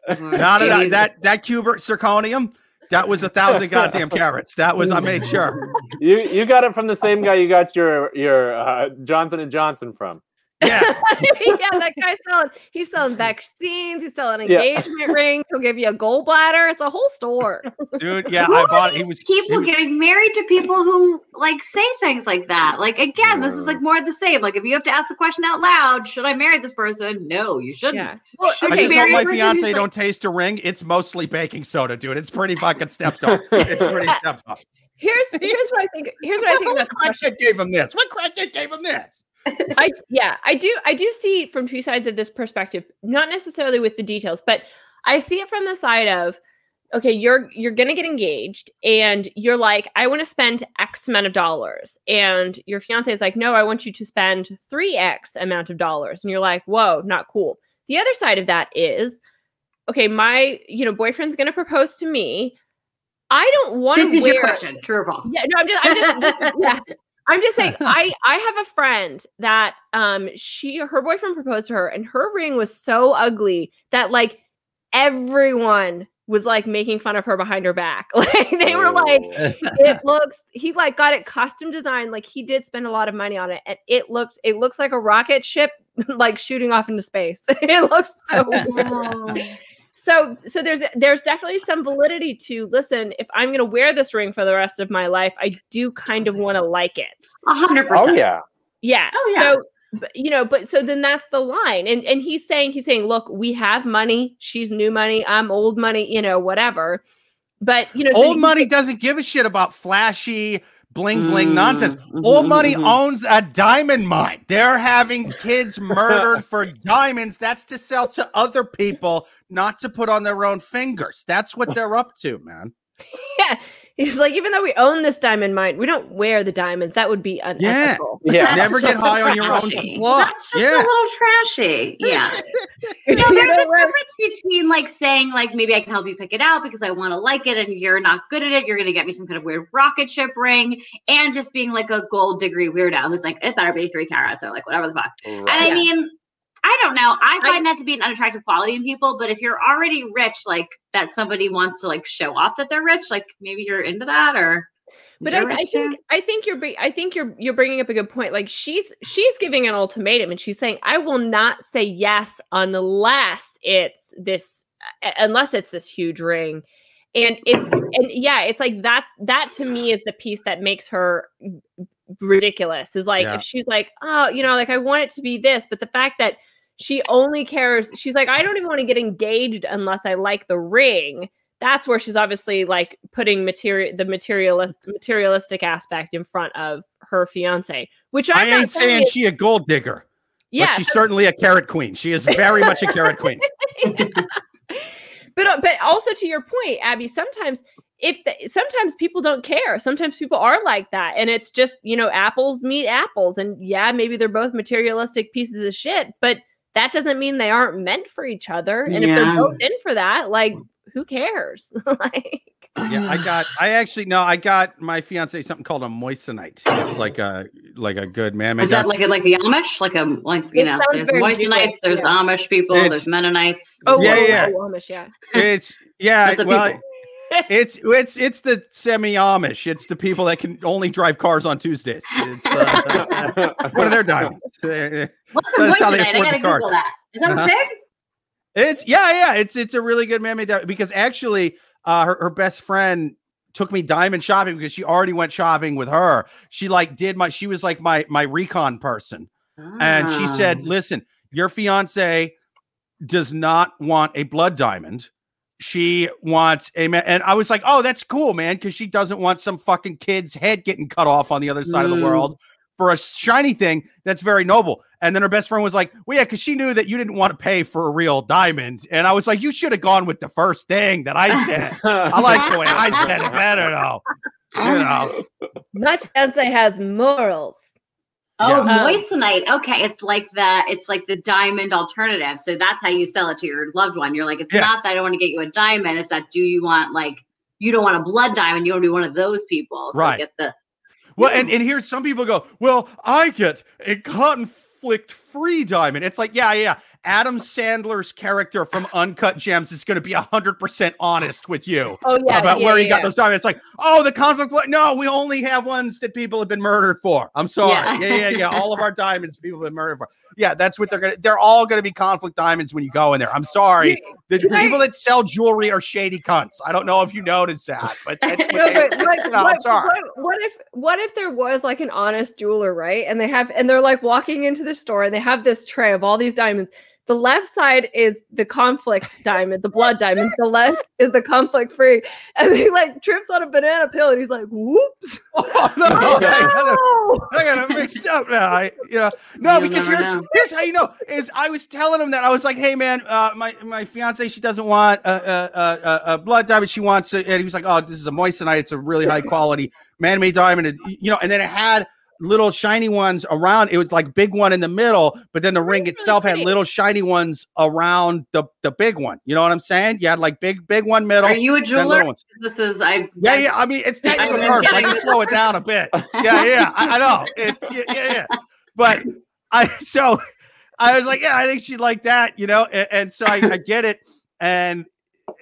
No, no, no. Amy's- That that cubic zirconium, that was a thousand goddamn carrots. That was I made sure. You you got it from the same guy you got your your uh, Johnson and Johnson from. Yeah, <laughs> yeah, that guy's selling. He's selling vaccines. He's selling Yeah. engagement rings. He'll give you a gallbladder. It's a whole store. <laughs> dude. Yeah, Who I are bought. He these was. people he- getting married to people who like say things like that. Like again, this is like more of the same. Like if you have to ask the question out loud, should I marry this person? No, you shouldn't. Yeah. Well, Should I you just marry hope my person fiance like- don't taste a ring. It's mostly baking soda, dude. It's pretty fucking stepped up. <laughs> It's pretty stepped up. here's here's what I think. Here's what I think about What question. crackhead gave him this? What crackhead gave him this? <laughs> I yeah, I do I do see from two sides of this perspective, not necessarily with the details, but I see it from the side of okay, you're you're gonna get engaged, and you're like, I want to spend X amount of dollars, and your fiance is like, no, I want you to spend three X amount of dollars, and you're like, whoa, not cool. The other side of that is, okay, my you know boyfriend's gonna propose to me. I don't want. This is wear- your question. True or false? Yeah, no, I'm just, I'm just, <laughs> yeah. I'm just saying. <laughs> I I have a friend that um she her boyfriend proposed to her, and her ring was so ugly that like everyone was like making fun of her behind her back. <laughs> Like they were like, Oh. <laughs> it looks. He like got it custom designed. Like he did spend a lot of money on it, and it looks it looks like a rocket ship like shooting off into space. it looks so weird so so there's there's definitely some validity to listen if i'm going to wear this ring for the rest of my life i do kind of want to like it A hundred oh percent. yeah. yeah, Oh, yeah. so but, you know but so then that's the line and and he's saying he's saying look we have money she's new money i'm old money you know whatever but you know Old you- money doesn't give a shit about flashy bling bling Mm, nonsense. mhm, Old money mhm. owns a diamond mine. They're having kids <laughs> murdered for diamonds. That's to sell to other people, not to put on their own fingers. That's what they're up to, man. <laughs> yeah he's like even though we own this diamond mine we don't wear the diamonds that would be unethical Yeah. That's Never get just high on your own trashy. supply. That's just Yeah. a little trashy. Yeah. <laughs> You No, <laughs> there's know a what? difference between like saying like maybe I can help you pick it out because I want to like it and you're not good at it. You're gonna get me some kind of weird rocket ship ring and just being like a gold degree weirdo who's like it better be three carats or like whatever the fuck. And I Yeah. mean, I don't know. I I- find that to be an unattractive quality in people. But if you're already rich, like that somebody wants to like show off that they're rich, like maybe you're into that or. but I, I think? I think you're I think you're you're bringing up a good point. Like she's she's giving an ultimatum and she's saying I will not say yes unless it's this uh, unless it's this huge ring. And it's and yeah, it's like that's that to me is the piece that makes her ridiculous. Is like Yeah. if she's like, oh, you know, like I want it to be this, but the fact that she only cares, she's like, I don't even want to get engaged unless I like the ring that's where she's obviously like putting material the materialist materialistic aspect in front of her fiance which I I'm not ain't saying is- she a gold digger, yeah but she's certainly a carrot queen. She is very much a carrot queen. <laughs> but uh, but also to your point abby sometimes if the, sometimes people don't care sometimes people are like that and it's just you know apples meet apples and yeah maybe they're both materialistic pieces of shit but that doesn't mean they aren't meant for each other and if they're both in for that like who cares <laughs> like Yeah, I got. <sighs> I actually no. I got my fiance something called a moissanite. It's like a like a good man. Is that like a, like the Amish? Like a like you It know, sounds there's very Moistenites, Jewish, there's yeah. Amish people, It's- there's Mennonites. oh Yeah, well, yeah. oh, Amish, yeah it's yeah. Well, people- it's it's it's the semi Amish. It's the people that can only drive cars on Tuesdays. It's uh, what are their diamonds? Uh, <laughs> What's So a that's how they I afford gotta the cars. Google that. Is that Uh-huh. a thing? It's yeah, yeah. It's it's a really good man-made diamond because actually, uh, her her best friend took me diamond shopping because she already went shopping with her. She like did my. She was like my my recon person, and she said, Ah. "Listen, your fiance does not want a blood diamond." She wants a man, and I was like, "Oh, that's cool, man," because she doesn't want some fucking kid's head getting cut off on the other side of the Mm. world for a shiny thing that's very noble. And then her best friend was like, "Well, yeah, because she knew that you didn't want to pay for a real diamond." And I was like, "You should have gone with the first thing that I said." I like the way I said it better, though. You know, my fiance has morals Oh, Yeah. Um, moissanite. Okay, it's like the it's like the diamond alternative. So that's how you sell it to your loved one. You're like, it's Yeah. not that I don't want to get you a diamond. It's that do you want like you don't want a blood diamond. You want to be one of those people. So Right. get the Well, and, and here some people go, well, I get a conflict free diamond. It's like, yeah, yeah. Adam Sandler's character from Uncut Gems is going to be 100% honest with you oh yeah about yeah, where he yeah, got those diamonds. It's like, oh, the conflict. like, No, we only have ones that people have been murdered for. I'm sorry. Yeah. Yeah, yeah. All of our <laughs> diamonds people have been murdered for. Yeah, that's what they're going to, they're all going to be conflict diamonds when you go in there. I'm sorry. The Can I- people that sell jewelry are shady cunts. I don't know if you noticed that, but <laughs> that's what No, they, but what, <laughs> you know, I'm what, sorry. what, what if what if there was like an honest jeweler, right? And they have and they're like walking into the store and they have this tray of all these diamonds. the left side is the conflict <laughs> diamond, the blood diamond. The left is the conflict free. And he like trips on a banana peel and he's like, whoops. <laughs> Oh, no, Oh, <laughs> I got no. I got it mixed up now. I, you know, no, You'll because here's know. here's how you know is I was telling him that I was like, hey man, uh, my my fiance she doesn't want a, a, a, a blood diamond, she wants it, and he was like, oh, this is a moissanite, it's a really high quality man-made diamond, and, you know, and then it had little shiny ones around. It was like big one in the middle, but then the ring really itself had little shiny ones around the the big one. You know what I'm saying? You had like big big one middle. Are you a then jeweler? This is I. Yeah, I- yeah. I mean, it's technical I'm terms. I getting can slow it down a bit. Yeah, yeah. I, I know. It's yeah, yeah, yeah. But I so I was like, yeah, I think she'd like that, you know. And, and so I, I get it. And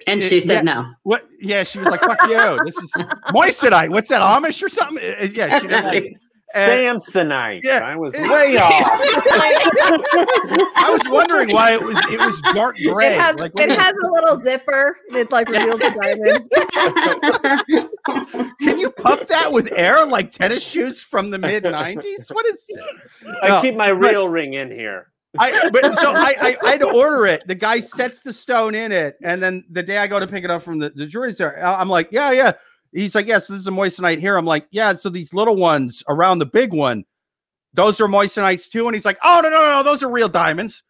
And she said yeah. no. what? Yeah, she was like, "Fuck you." This is <laughs> moissanite. What's that? Amish or something? Uh, uh, Yeah, she didn't like it. And Samsonite. yeah, I was it- <laughs> way off. <laughs> I was wondering why it was it was dark gray. It has, like, what it is- has a little zipper. It like reveals the diamond. <laughs> can you puff that with air like tennis shoes from the mid '90s? What is this? I No, keep my but- real ring in here. I but so I, I I had to order it. The guy sets the stone in it, and then the day I go to pick it up from the, the jewelry store, I'm like, yeah, yeah. He's like, yes, this is a moissanite here. I'm like, yeah. So these little ones around the big one, those are moissanites too. And he's like, oh no, no, no, those are real diamonds.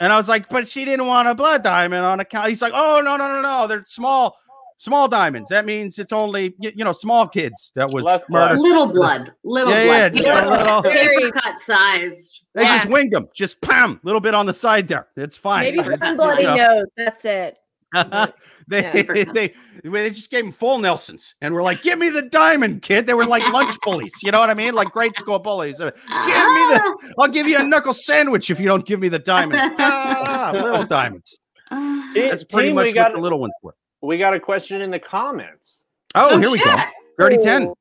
And I was like, but she didn't want a blood diamond on account. He's like, oh no, no, no, no, they're small, small diamonds. That means it's only y- you know small kids that was Less blood. murdered. little blood, little Yeah, yeah, blood. just a little- Very cut size. They Yeah. just winged them, just pam, little bit on the side there. It's fine. Maybe It's, one you bloody know. nose. That's it. <laughs> they, Yeah. they, they they just gave him full Nelsons and we're like, give me the diamond, kid. They were like lunch bullies, you know what I mean? Like grade school bullies. Give me the, I'll give you a knuckle sandwich if you don't give me the diamonds. <laughs> Ah, little diamonds. Ah. Team, That's pretty team, much we got what the little ones were. we got a question in the comments. Oh, Oh, here we go. shit. Dirty ten.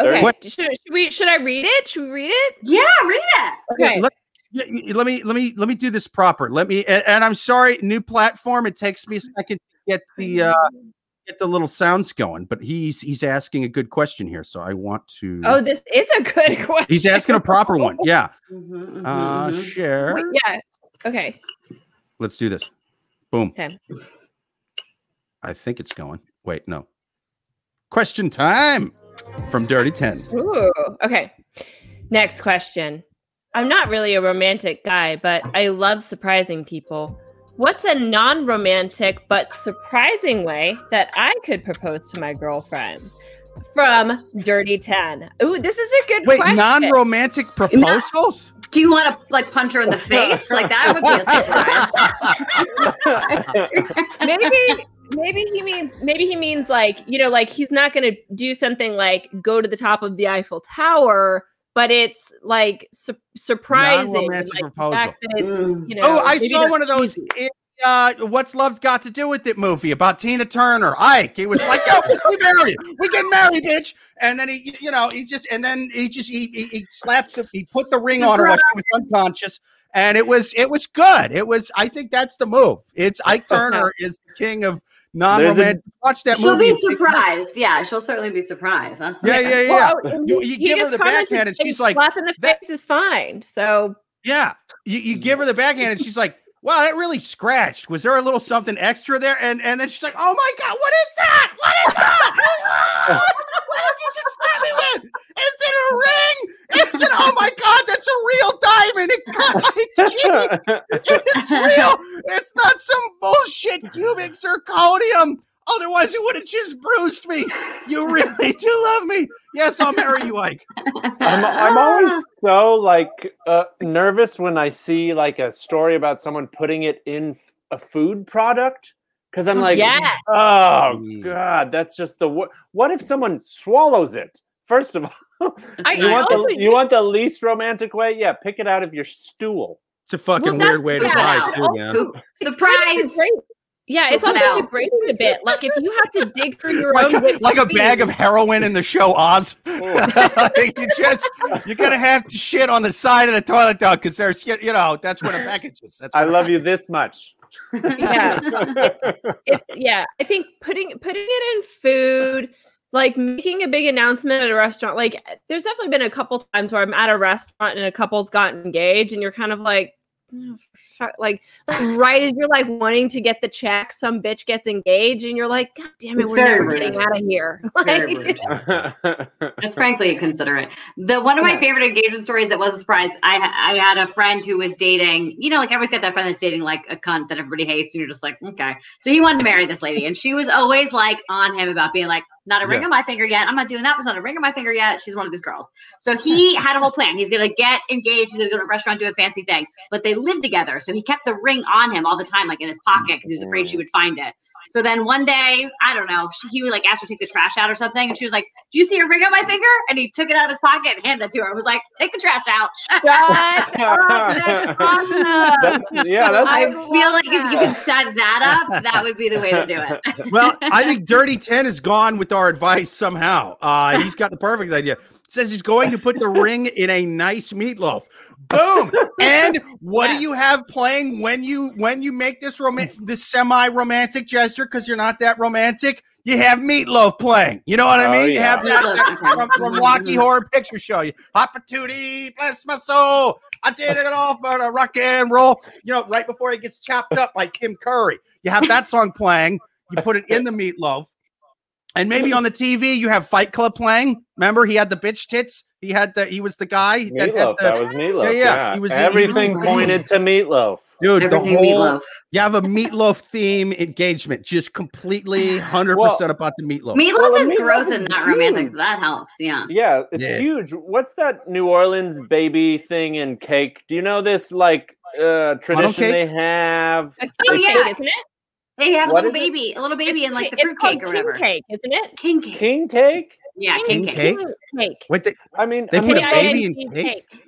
Okay. What? Should, should we should I read it? Should we read it? Yeah, read it. Okay. Let, yeah, y- let me let me let me do this proper. Let me and, and I'm sorry, new platform. It takes me a <laughs> second to get the uh get the little sounds going, but he's he's asking a good question here, so I want to. Oh, this is a good <laughs> question. he's asking a proper one. <laughs> Yeah. Mhm, mhm, Uh, mhm. share. Wait, yeah. Okay. Let's do this. Boom. Okay. I think it's going. Wait, no. Question time from Dirty Ten. Ooh. Okay. Next question. I'm not really a romantic guy, but I love surprising people. What's a non romantic but surprising way that I could propose to my girlfriend? From Dirty 10. Ooh, this is a good Wait, question. non-romantic proposals? Do you want to like punch her in the face? <laughs> Like that would be a surprise. <laughs> maybe maybe he means maybe he means like you know like he's not going to do something like go to the top of the Eiffel Tower but it's like su- surprising Non-romantic like, the proposal. fact that it's Mm. you know oh, I saw one of those cheesy. in uh, What's Love Got to Do with It movie about Tina Turner. Ike. He was like, yo, we married. We get married, bitch. And then he, you know, he just, and then he just, he, he, he slapped, the, he put the ring on her while she was <laughs> unconscious. And it was, it was good. It was, I think that's the move. It's Ike Turner is the king of non-romantic. Watch that movie. she'll be surprised. Yeah, she'll certainly be surprised. That's Yeah, yeah, yeah. Well, and You- he- you he give her the backhand and she's like, slap in the face is fine so Yeah. You, you give her the backhand and she's like, wow, that really scratched. Was there a little something extra there? And and then she's like, oh my God, what is that? What is that? <laughs> <laughs> what did you just slap me with? Is it a ring? Is it, oh my God, that's a real diamond. It cut my cheek. <laughs> It's real. It's not some bullshit cubic zirconium. Otherwise, it would have just bruised me. You really <laughs> do love me. Yes, I'll marry you, Ike. I'm, I'm always <laughs> so like uh, nervous when I see like a story about someone putting it in a food product because I'm like, Yes. oh Mm. god, that's just the wor- what if someone swallows it? First of all, <laughs> I- you I want also the you want the least romantic way? Yeah, pick it out of your stool. It's a fucking Well, weird way to that's- die, too, man. Poop. It's kind of Surprise. Degrade- yeah it's also Wow. degrading a bit like if you have to dig through your like, own a, like a cream- bag of heroin in the show Oz. <laughs> <laughs> You just you're gonna have to shit on the side of the toilet though, because there's you know that's what a package is. That's I what a love you this much. Yeah. <laughs> it's yeah i think putting putting it in food like making a big announcement at a restaurant like there's definitely been a couple times where i'm at a restaurant and a couple's gotten engaged and you're kind of like "Oh, for fuck? Like, like right as you're like wanting to get the check, some bitch gets engaged, and you're like, God damn it, It's we're never rude. getting out of here. Like. <laughs> That's frankly considerate. The one of my Yeah. favorite engagement stories that was a surprise. I I had a friend who was dating. You know, like everybody's got that friend that's dating like a cunt that everybody hates, and you're just like, okay. So he wanted to marry this lady, and she was always like on him about being like, not a ring Yeah. on my finger yet. I'm not doing that. There's not a ring on my finger yet. She's one of these girls. So he had a whole plan. He's gonna get engaged. He's gonna go to a restaurant, do a fancy thing. But they live together, so he kept the ring on him all the time, like in his pocket, because he was afraid she would find it. So then one day, I don't know, she, he would like ask her to take the trash out or something, and she was like, "Do you see a ring on my finger?" And he took it out of his pocket and handed it to her. I was like, "Take the trash out." Shut up. <laughs> That's awesome. That's, yeah, that's I I feel like if you could <laughs> set that up, that would be the way to do it. <laughs> Well, I think Dirty Ten is gone with our advice somehow. Uh, he's got the perfect idea. Says he's going to put the ring in a nice meatloaf. Boom! <laughs> And what do you have playing when you when you make this romantic, this semi romantic gesture? Because you're not that romantic. You have meatloaf playing. You know what I Oh, mean? You have that, that <laughs> from, from Rocky Horror Picture Show. You hot patootie, bless my soul. I did it all for the rock and roll. You know, right before he gets chopped up like Tim Curry. You have that song playing. You put it in the meatloaf. And maybe on the TV you have Fight Club playing. Remember, he had the bitch tits. He had the he was the guy that had meatloaf. the that was meatloaf. Yeah, Yeah, yeah, he was- he was- Everything pointed to meatloaf. dude. Everything the whole meatloaf. you have a meatloaf theme engagement, just completely hundred percent about the meatloaf. Meatloaf Well, is meatloaf gross is and not romantic, so that helps. Yeah. Yeah, it's Yeah. huge. What's that New Orleans baby thing in cake? Do you know this like uh tradition they have? Oh, king yeah. cake, isn't it? They have a little is it? baby, a little baby in like the It's fruit called cake or king whatever. cake, isn't it? King cake. King cake? Yeah, King king cake? cake. Cake. Wait, they, I mean, They I put mean, a baby in K-I-N-G cake?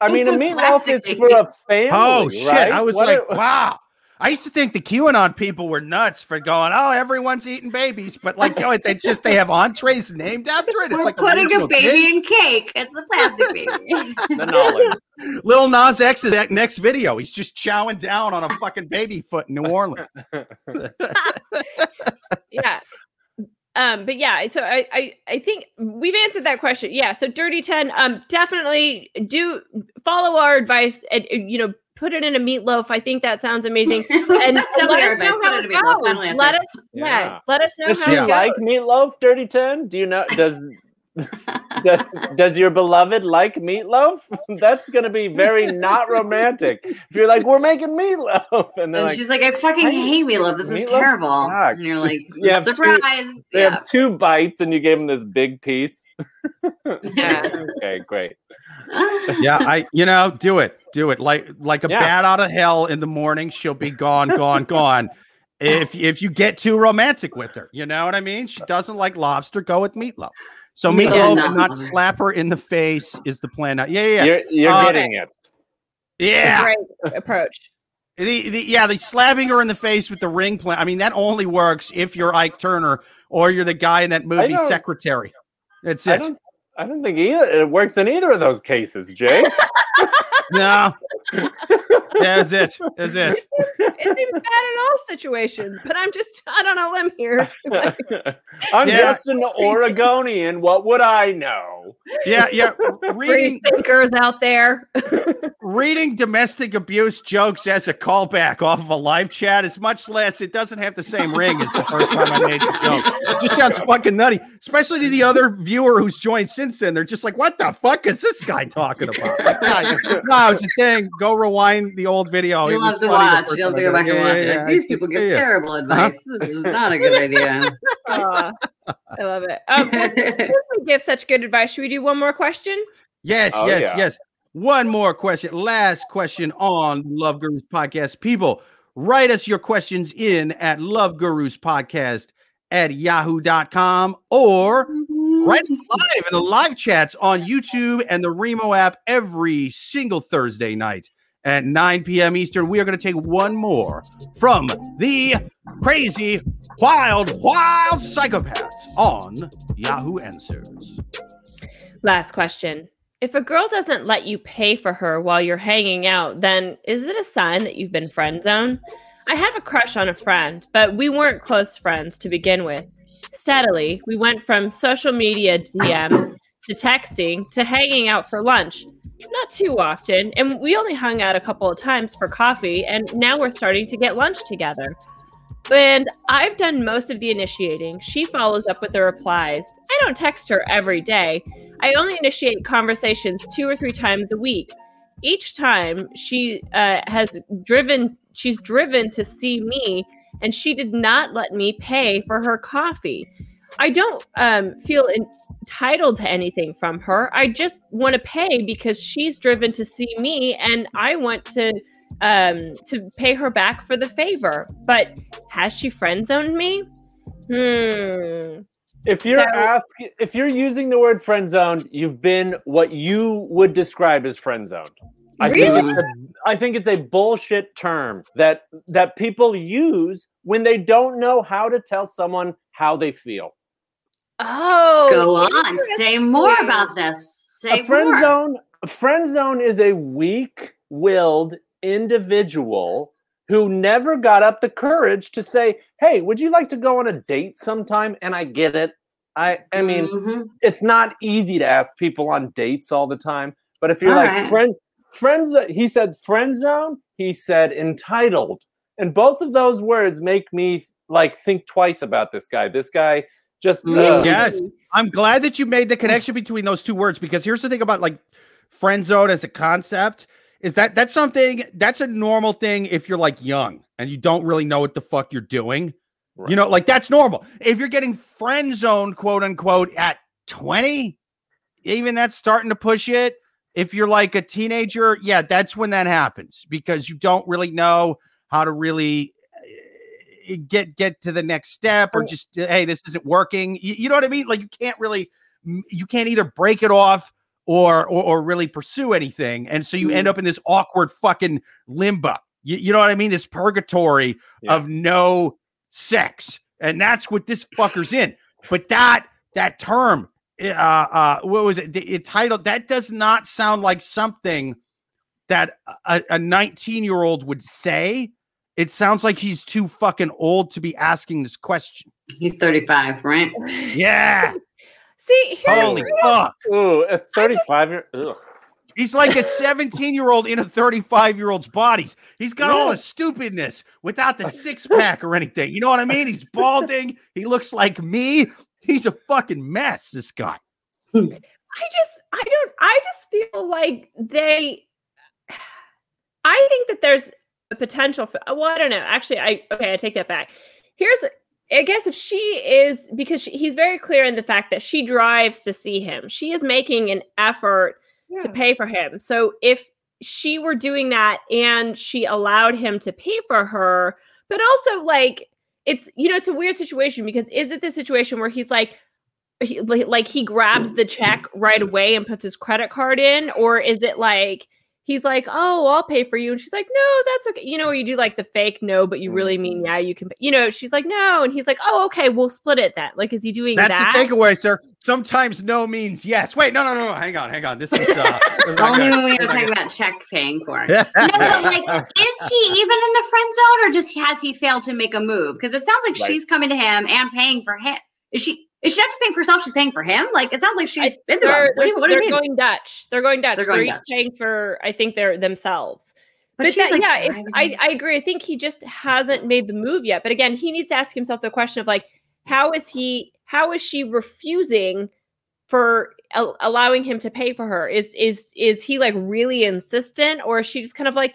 I mean, a meatloaf is in for it. a family. oh shit! right? I was What like, a- <laughs> wow. I used to think the QAnon people were nuts for going, oh, everyone's eating babies, but like, yo, they just they have entrees named after it. It's We're like putting a regional baby cake. in cake. It's a plastic baby. <laughs> the knowledge. Lil Nas X is that next video. He's just chowing down on a fucking baby foot in New Orleans. <laughs> yeah. Um, but yeah, so I, I I think we've answered that question. Yeah. So Dirty Ten, um, definitely do follow our advice and uh, you know put it in a meatloaf. I think that sounds amazing. <laughs> And, and let us know how it it in a meatloaf. goes. Let us yeah. Yeah. let us know Does how she like meatloaf, Dirty Ten? Do you know? Does does does your beloved like meatloaf? <laughs> That's gonna be very not romantic. If you're like, we're making meatloaf, and they're And like, she's like, I fucking I- hate meatloaf. This is terrible. sucks. And you're like, <laughs> You have two- surprise. they yeah. have two bites, and you gave them this big piece. <laughs> Yeah. okay, great. Yeah, I you know, do it. Do it. Like like a Yeah. bat out of hell in the morning, she'll be gone, gone, gone. If if you get too romantic with her, you know what I mean? She doesn't like lobster, go with meatloaf. So Yeah, meatloaf and not slap her in the face is the plan. Yeah, yeah, yeah. You're you're Uh, getting it. Yeah. Great approach. The, the yeah, the slapping her in the face with the ring plan. I mean, that only works if you're Ike Turner or you're the guy in that movie Secretary. That's I it. don't. I don't think either it works in either of those cases, Jay. <laughs> No. That's it. That's it. It seems bad in all situations, but I'm just out on a limb here. <laughs> I'm Yeah. just an Oregonian. What would I know? Yeah, yeah. <laughs> Free Reading thinkers out there. reading domestic abuse jokes as a callback off of a live chat is much less. It doesn't have the same ring as the first time I made the joke. It just sounds fucking nutty, especially to the other viewer who's joined since then. They're just like, "What the fuck is this guy talking about?" <laughs> Like, no, no, it's a thing. Go rewind the old video. It You'll have to watch. first You'll have to go back did it. and watch Yeah, it. yeah, These it's- people give yeah. terrible <laughs> advice. This is not a good idea. <laughs> Aw, I love it. Um, we give such good advice. Should we do one more question? Yes, Oh, yes, yeah. yes. One more question. Last question on Love Gurus Podcast. People, write us your questions in at Love Gurus Podcast at yahoo.com or us live in the live chats on YouTube and the Remo app every single Thursday night at 9 p.m. Eastern. We are going to take one more from the crazy, wild, wild psychopaths on Yahoo Answers. Last question. If a girl doesn't let you pay for her while you're hanging out, then is it a sign that you've been friend zoned? I have a crush on a friend, but we weren't close friends to begin with. Steadily, we went from social media DMs to texting to hanging out for lunch. not too often, and we only hung out a couple of times for coffee, and now we're starting to get lunch together. And I've done most of the initiating. She follows up with the replies. I don't text her every day. I only initiate conversations two or three times a week. Each time she uh, has driven, she's driven to see me, and she did not let me pay for her coffee. I don't um, feel entitled to anything from her. I just want to pay because she's driven to see me, and I want to um, to pay her back for the favor. But has she friend zoned me? Hmm. If you're so, asking, if you're using the word friend zoned, you've been what you would describe as friend zoned. I really? think it's a, I think it's a bullshit term that that people use when they don't know how to tell someone how they feel. Oh, go on. Say more about this. Say a friend more. zone. A friend zone is a weak-willed individual who never got up the courage to say, "Hey, would you like to go on a date sometime?" And I get it. I I mean, mm-hmm. it's not easy to ask people on dates all the time, but if you're all like right. friend friends he said friend zone, he said entitled. And both of those words make me like think twice about this guy. This guy just uh, yes, I'm glad that you made the connection between those two words because here's the thing about like friend zone as a concept is that that's something that's a normal thing if you're like young and you don't really know what the fuck you're doing. Right. You know, like that's normal. If you're getting friend zone, quote unquote, at 20, even that's starting to push it. If you're like a teenager, yeah, that's when that happens because you don't really know how to really eh, get get to the next step or just hey, this isn't working. You, you know what I mean? Like you can't really you can't either break it off or, or, or really pursue anything. And so you end mm. up in this awkward fucking limbo. You, you know what I mean? This purgatory yeah. of no sex. And that's what this fucker's in. But that that term, eh, uh, uh, what was it? The, titled that does not sound like something that a 19 year old would say. It sounds like he's too fucking old to be asking this question. He's 35, right? Yeah. <laughs> See, holy fuck! Ooh, a thirty-five year. Ugh. He's like a 17 year old in a 35 year old's body. He's got all the stupidness without the six pack or anything. You know what I mean? He's balding. He looks like me. He's a fucking mess, this guy. I just, I don't, I just feel like they, I think that there's a potential for, oh, well, I don't know. Actually, I, okay, I take that back. Here's, I guess if she is because she, he's very clear in the fact that she drives to see him. She is making an effort yeah. to pay for him. So if she were doing that and she allowed him to pay for her, but also like it's you know it's a weird situation because is it the situation where he's like he, like he grabs the check right away and puts his credit card in? Or is it like he's like, "Oh, I'll pay for you," and she's like, "No, that's okay." You know, where you do like the fake no, but you really mean mm-hmm. yeah, you can. You know, she's like, "No," and he's like, "Oh, okay, we'll split it then." Like, is he doing that's that? That's the takeaway, sir. Sometimes no means yes. Wait, no, no, no, hang on, hang on. This is uh, only when we are talking about check paying for. <laughs> no, but like, is he even in the friend zone, or just has he failed to make a move? Because it sounds like right. she's coming to him and paying for him. Is she? Is she not just paying for herself? She's paying for him. Like it sounds like she's I, into him. What do you, what do you mean? going Dutch. They're going Dutch. They're, going Dutch. they're Dutch. paying for. I think they're themselves. But, but that, like yeah, I, I agree. I think he just hasn't made the move yet. But again, he needs to ask himself the question of like, how is he? How is she refusing for allowing him to pay for her? Is is is he like really insistent, or is she just kind of like?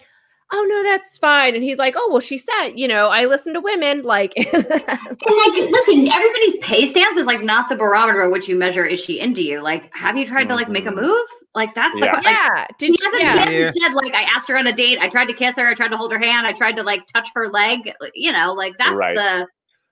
Oh no that's fine and he's like oh well she said you know i listen to women like <laughs> and like listen everybody's pay stance is like not the barometer by which you measure is she into you like have you tried to like make a mm-hmm. move like that's the yeah, like, yeah. Did he hasn't, yeah. he hasn't said like i asked her on a date i tried to kiss her i tried to hold her hand i tried to like touch her leg you know like that's right. the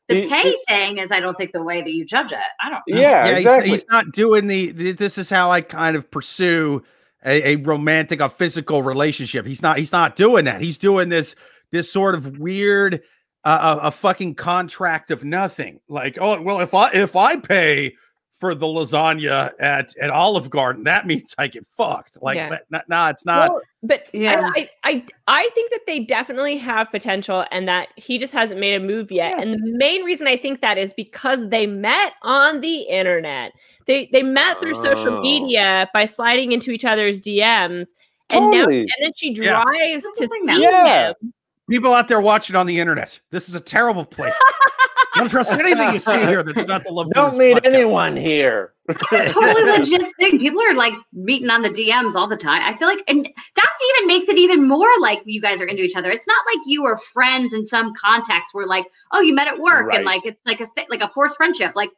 the pay thing is i don't think the way that you judge it i don't know. yeah, yeah exactly. he's, he's not doing the this is how i kind of pursue a, a romantic, a physical relationship. He's not. He's not doing that. He's doing this this sort of weird, uh, a, a fucking contract of nothing. Like, oh well, if I if I pay for the lasagna at at Olive Garden, that means I get fucked. Like, Yeah. but n- nah, it's not. Well, but Yeah. I, I, I, I think that they definitely have potential and that he just hasn't made a move yet. Yes. And the main reason I think that is because they met on the internet. They they met through social Oh. media by sliding into each other's DMs. And now and then she drives That's to the thing now. see Yeah. him. People out there watching on the internet. This is a terrible place. <laughs> Don't trust anything you see here. That's not the love. Don't Gurus meet podcast. anyone here. It's a totally legit thing. People are like meeting on the DMs all the time. I feel like, and that's even makes it even more like you guys are into each other. It's not like you were friends in some context where like, oh, you met at work Right. and like it's like a fi- like a forced friendship. Like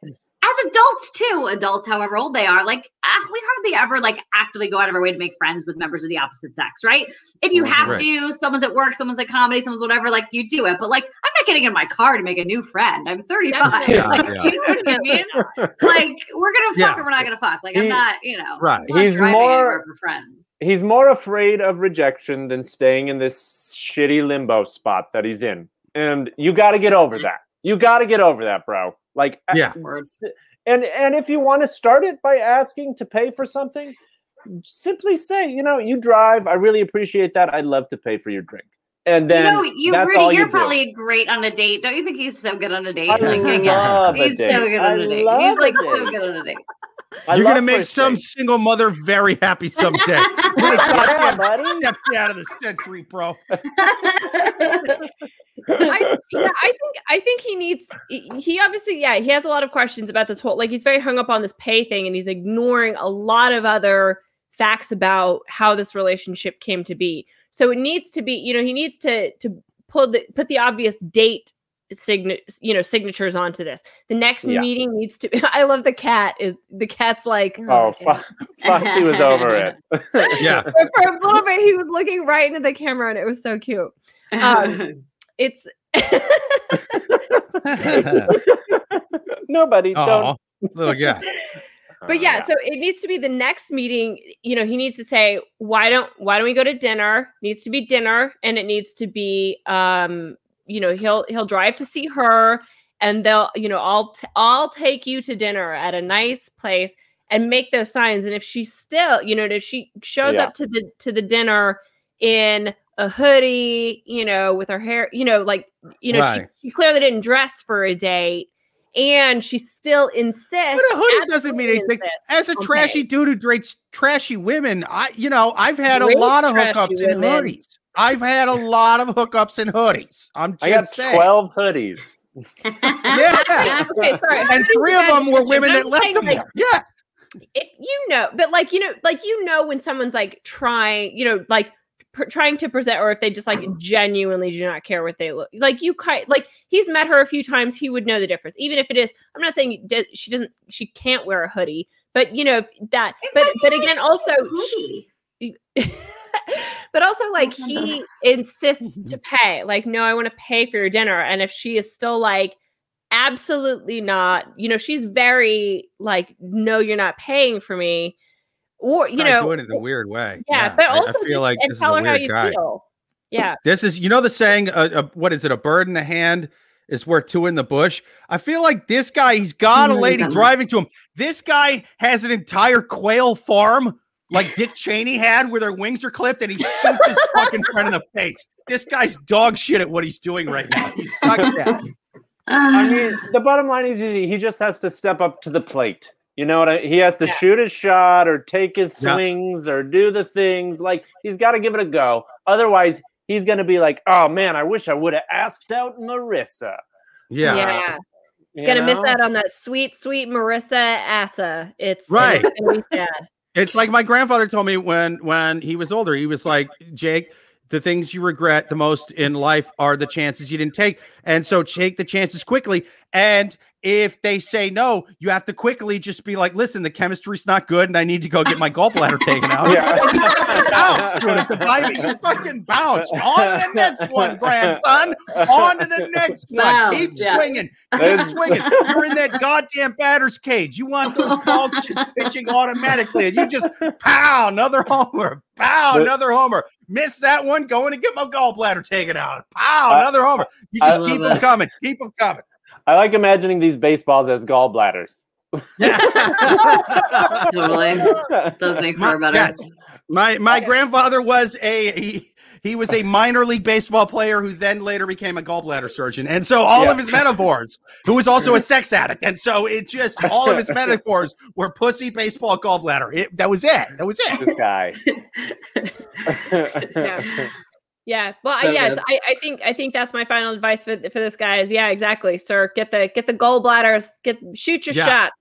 as adults too, adults, however old they are, like ah, we hardly ever like actively go out of our way to make friends with members of the opposite sex, right? If you have Right. to, someone's at work, someone's at comedy, someone's whatever, like you do it. But like, I'm not getting in my car to make a new friend. I'm 35. Yeah, <laughs> like, yeah. you know what I mean? like we're gonna fuck Yeah. or we're not gonna fuck. Like I'm not, you know, Right. He's more- for friends. He's more afraid of rejection than staying in this shitty limbo spot that he's in. And you got to get over that. You got to get over that, bro. Like Yeah. And and if you want to start it by asking to pay for something, simply say, you know, you drive. I really appreciate that. I'd love to pay for your drink. And then you know, you that's Rudy, all you you're do. probably great on a date. Don't you think he's so good on a date? I Like, <laughs> yeah, yeah. a He's date. so good on a date. love He's a like so good on a date. I You're gonna make some dates. single mother very happy someday. <laughs> yeah, Goddamn buddy. <laughs> stepdad of the century, bro. I, yeah, I think I think he needs. He he obviously, yeah, he has a lot of questions about this whole. Like, he's very hung up on this pay thing, and he's ignoring a lot of other facts about how this relationship came to be. So it needs to be, you know, he needs to to pull the put the obvious date sign you know signatures onto this. The next Yeah. meeting needs to. <laughs> I love the cat. Is the cat's like Oh, Fo- Foxy was over it. Yeah. <laughs> for, for a <laughs> little bit he was looking right into the camera, and it was so cute. Um, It's. Nobody. Oh, Don't. little guy. but yeah, so it needs to be the next meeting you know he needs to say why don't why don't we go to dinner needs to be dinner and it needs to be um you know he'll he'll drive to see her and they'll you know i'll t- i'll take you to dinner at a nice place and make those signs and if she still you know if she shows Yeah. up to the to the dinner in a hoodie you know with her hair you know like you know Right. she, she clearly didn't dress for a date and she still insists But a hoodie doesn't mean anything. insists As a on trashy dude who dates trashy women, I you know I've had a lot of hookups in hoodies. I've had a lot of hookups in hoodies. I'm just I got saying. 12 hoodies. <laughs> Yeah. okay, sorry. And three of them were women that left saying, them like, there. Yeah. If you know, but like you know, like you know when someone's like trying, you know, like pr- trying to present, or if they just like genuinely do not care what they look like. You kind like he's met her a few times, he would know the difference, even if it is. I'm not saying d- she doesn't, she can't wear a hoodie, but you know if that. It But but again, also. hoodie. <laughs> <laughs> but also like <laughs> he insists <laughs> to pay like no i want to pay for your dinner and if she is still like absolutely not you know she's very like no you're not paying for me or you know doing it in a weird way. yeah, but I- also feel just like and tell her how you guy. feel yeah This is, you know, the saying, uh, uh, what is it? A bird in the hand is worth two in the bush. I feel like this guy, he's got a lady driving to him. This guy has an entire quail farm like Dick Cheney had where their wings are clipped and he shoots his fucking friend in the face. This guy's dog shit at what he's doing right now. He's sucked at it. I mean, <sighs> the bottom line is easy. He just has to step up to the plate. You know what I He has to Yeah. shoot his shot or take his Yeah. swings or do the things. Like, he's got to give it a go. Otherwise, he's going to be like, oh man, I wish I would have asked out Marissa. Yeah. yeah, He's You gonna miss out on that sweet sweet marissa assa it's Right. it's gonna be sad It's like my grandfather told me when when he was older. He was like, Jake, the things you regret the most in life are the chances you didn't take. And so take the chances quickly. And if they say no, you have to quickly just be like, listen, the chemistry's not good and I need to go get my gallbladder taken out. Yeah. And you fucking bounce, dude, the Bible. You fucking bounce. On to the next one, grandson. On to the next one. Wow, Keep yeah. swinging. Keep swinging. You're in that goddamn batter's cage. You want those balls just pitching automatically, and you just pow another homer, pow The- another homer. Miss that one, going to get my gallbladder taken out. Pow I- another homer. You just love keep them coming. Keep them coming. I like imagining these baseballs as gallbladders. <laughs> Totally. <laughs> Does make My- her better. yes. My my grandfather was a he, he was a minor league baseball player who then later became a gallbladder surgeon. And so all Yeah. of his metaphors, who was also a <laughs> sex addict. And so it just all of his metaphors were pussy, baseball, gallbladder. It, that was it. That was it. this guy. Yeah. Yeah. Well, So yeah. It's, I, I think I think that's my final advice for for this guy is yeah, exactly, sir. Get the get the gallbladders. Get shoot your Yeah. shot.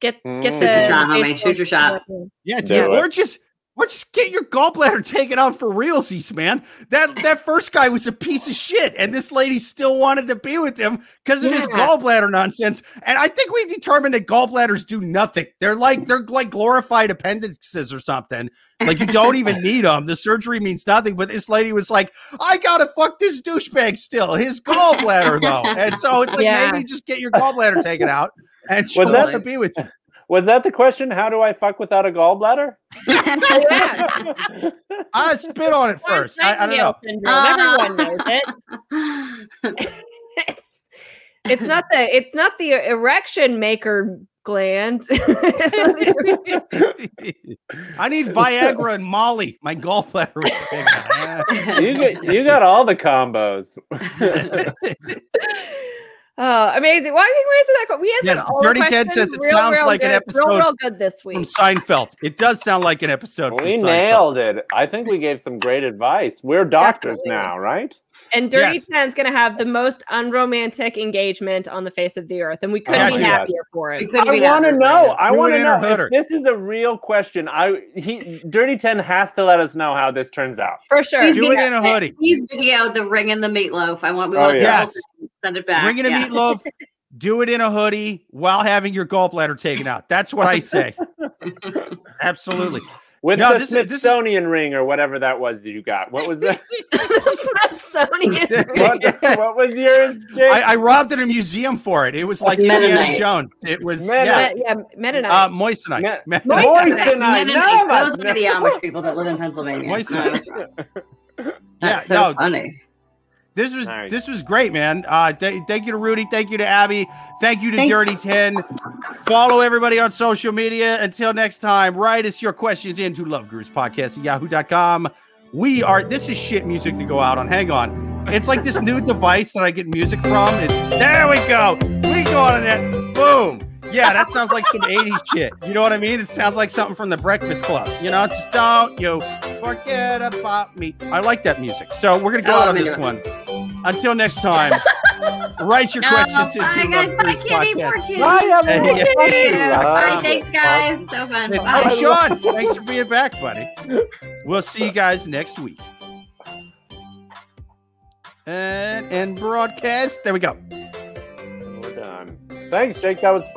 Get Mm. get Shoot your shot, homie. Shoot your shot. Yeah, Do dude. it. Or just or just get your gallbladder taken out for realsies, man. That that first guy was a piece of shit, and this lady still wanted to be with him because of his gallbladder nonsense. And I think we determined that gallbladders do nothing. They're like they're like glorified appendices or something. Like you don't even <laughs> need them. The surgery means nothing. But this lady was like, I gotta fuck this douchebag still. His gallbladder though, and so it's like Yeah. maybe just get your gallbladder taken out and she'll Was that- to be with you. Was that the question? How do I fuck without a gallbladder? <laughs> I spit on it first. I, I don't know. Syndrome. Everyone knows <laughs> it. It's, it's not the it's not the erection maker gland. <laughs> I need Viagra and Molly. My gallbladder was you, get, you got all the combos. Oh, amazing! Well, I think we answered that. que- We answered Yes, all the Dirty Ted says it real, sounds real like an good, real, episode real good this week. from. Seinfeld. It does sound like an episode. We Seinfeld. nailed it. I think we gave some great advice. We're doctors Definitely. now, right? And Dirty Yes. Ten's going to have the most unromantic engagement on the face of the earth, and we couldn't Yeah, be dude. happier for it. couldn't I want to know. I want to know hood if this is a real question. I he Dirty Ten has to let us know how this turns out. For sure. Please Do be- it in a hoodie. Please video the ring and the meatloaf. I want. We Oh, want to yes. Send it back. Bring in a yeah. meatloaf. <laughs> Do it in a hoodie while having your gallbladder taken out. That's what I say. <laughs> Absolutely. With No, the this is- this is- Smithsonian ring or whatever that was that you got. What was that? <laughs> the Smithsonian. <laughs> what, what was yours, Jake? I, I robbed in a museum for it. It was like Indiana Jones. It was Mennonite. yeah, yeah, Mennonite. uh, moissanite. Me- Men- Moissanite. Moissanite. Mennonites, None of us Those are the. Amish people that live in Pennsylvania. Moissanite. No, <laughs> Yeah, so no, funny. This was Nice. this was great, man. Uh, th- thank you to Rudy. Thank you to Abby. Thank you to Thank- Dirty Ten. Follow everybody on social media. Until next time, write us your questions into lovegurus podcast at yahoo.com. We are this is shit music to go out on. Hang on. It's like this new device that I get music from. It, there we go. We go on that. Boom. Yeah, that sounds like some 80s shit. You know what I mean? It sounds like something from the Breakfast Club. You know, it's just don't you forget about me. I like that music. So we're gonna go Oh, out on me this too. one. Until next time, <laughs> write your No, questions bye, into guys. Love Bye, kitty. Podcast. Poor kitty. Bye, everyone. Thank you. Love Bye. Thanks, guys. So fun. Hey, Bye. hey, Sean, thanks for being back, buddy. We'll see you guys next week. And and broadcast. There we go. We're done. Thanks, Jake. That was fun.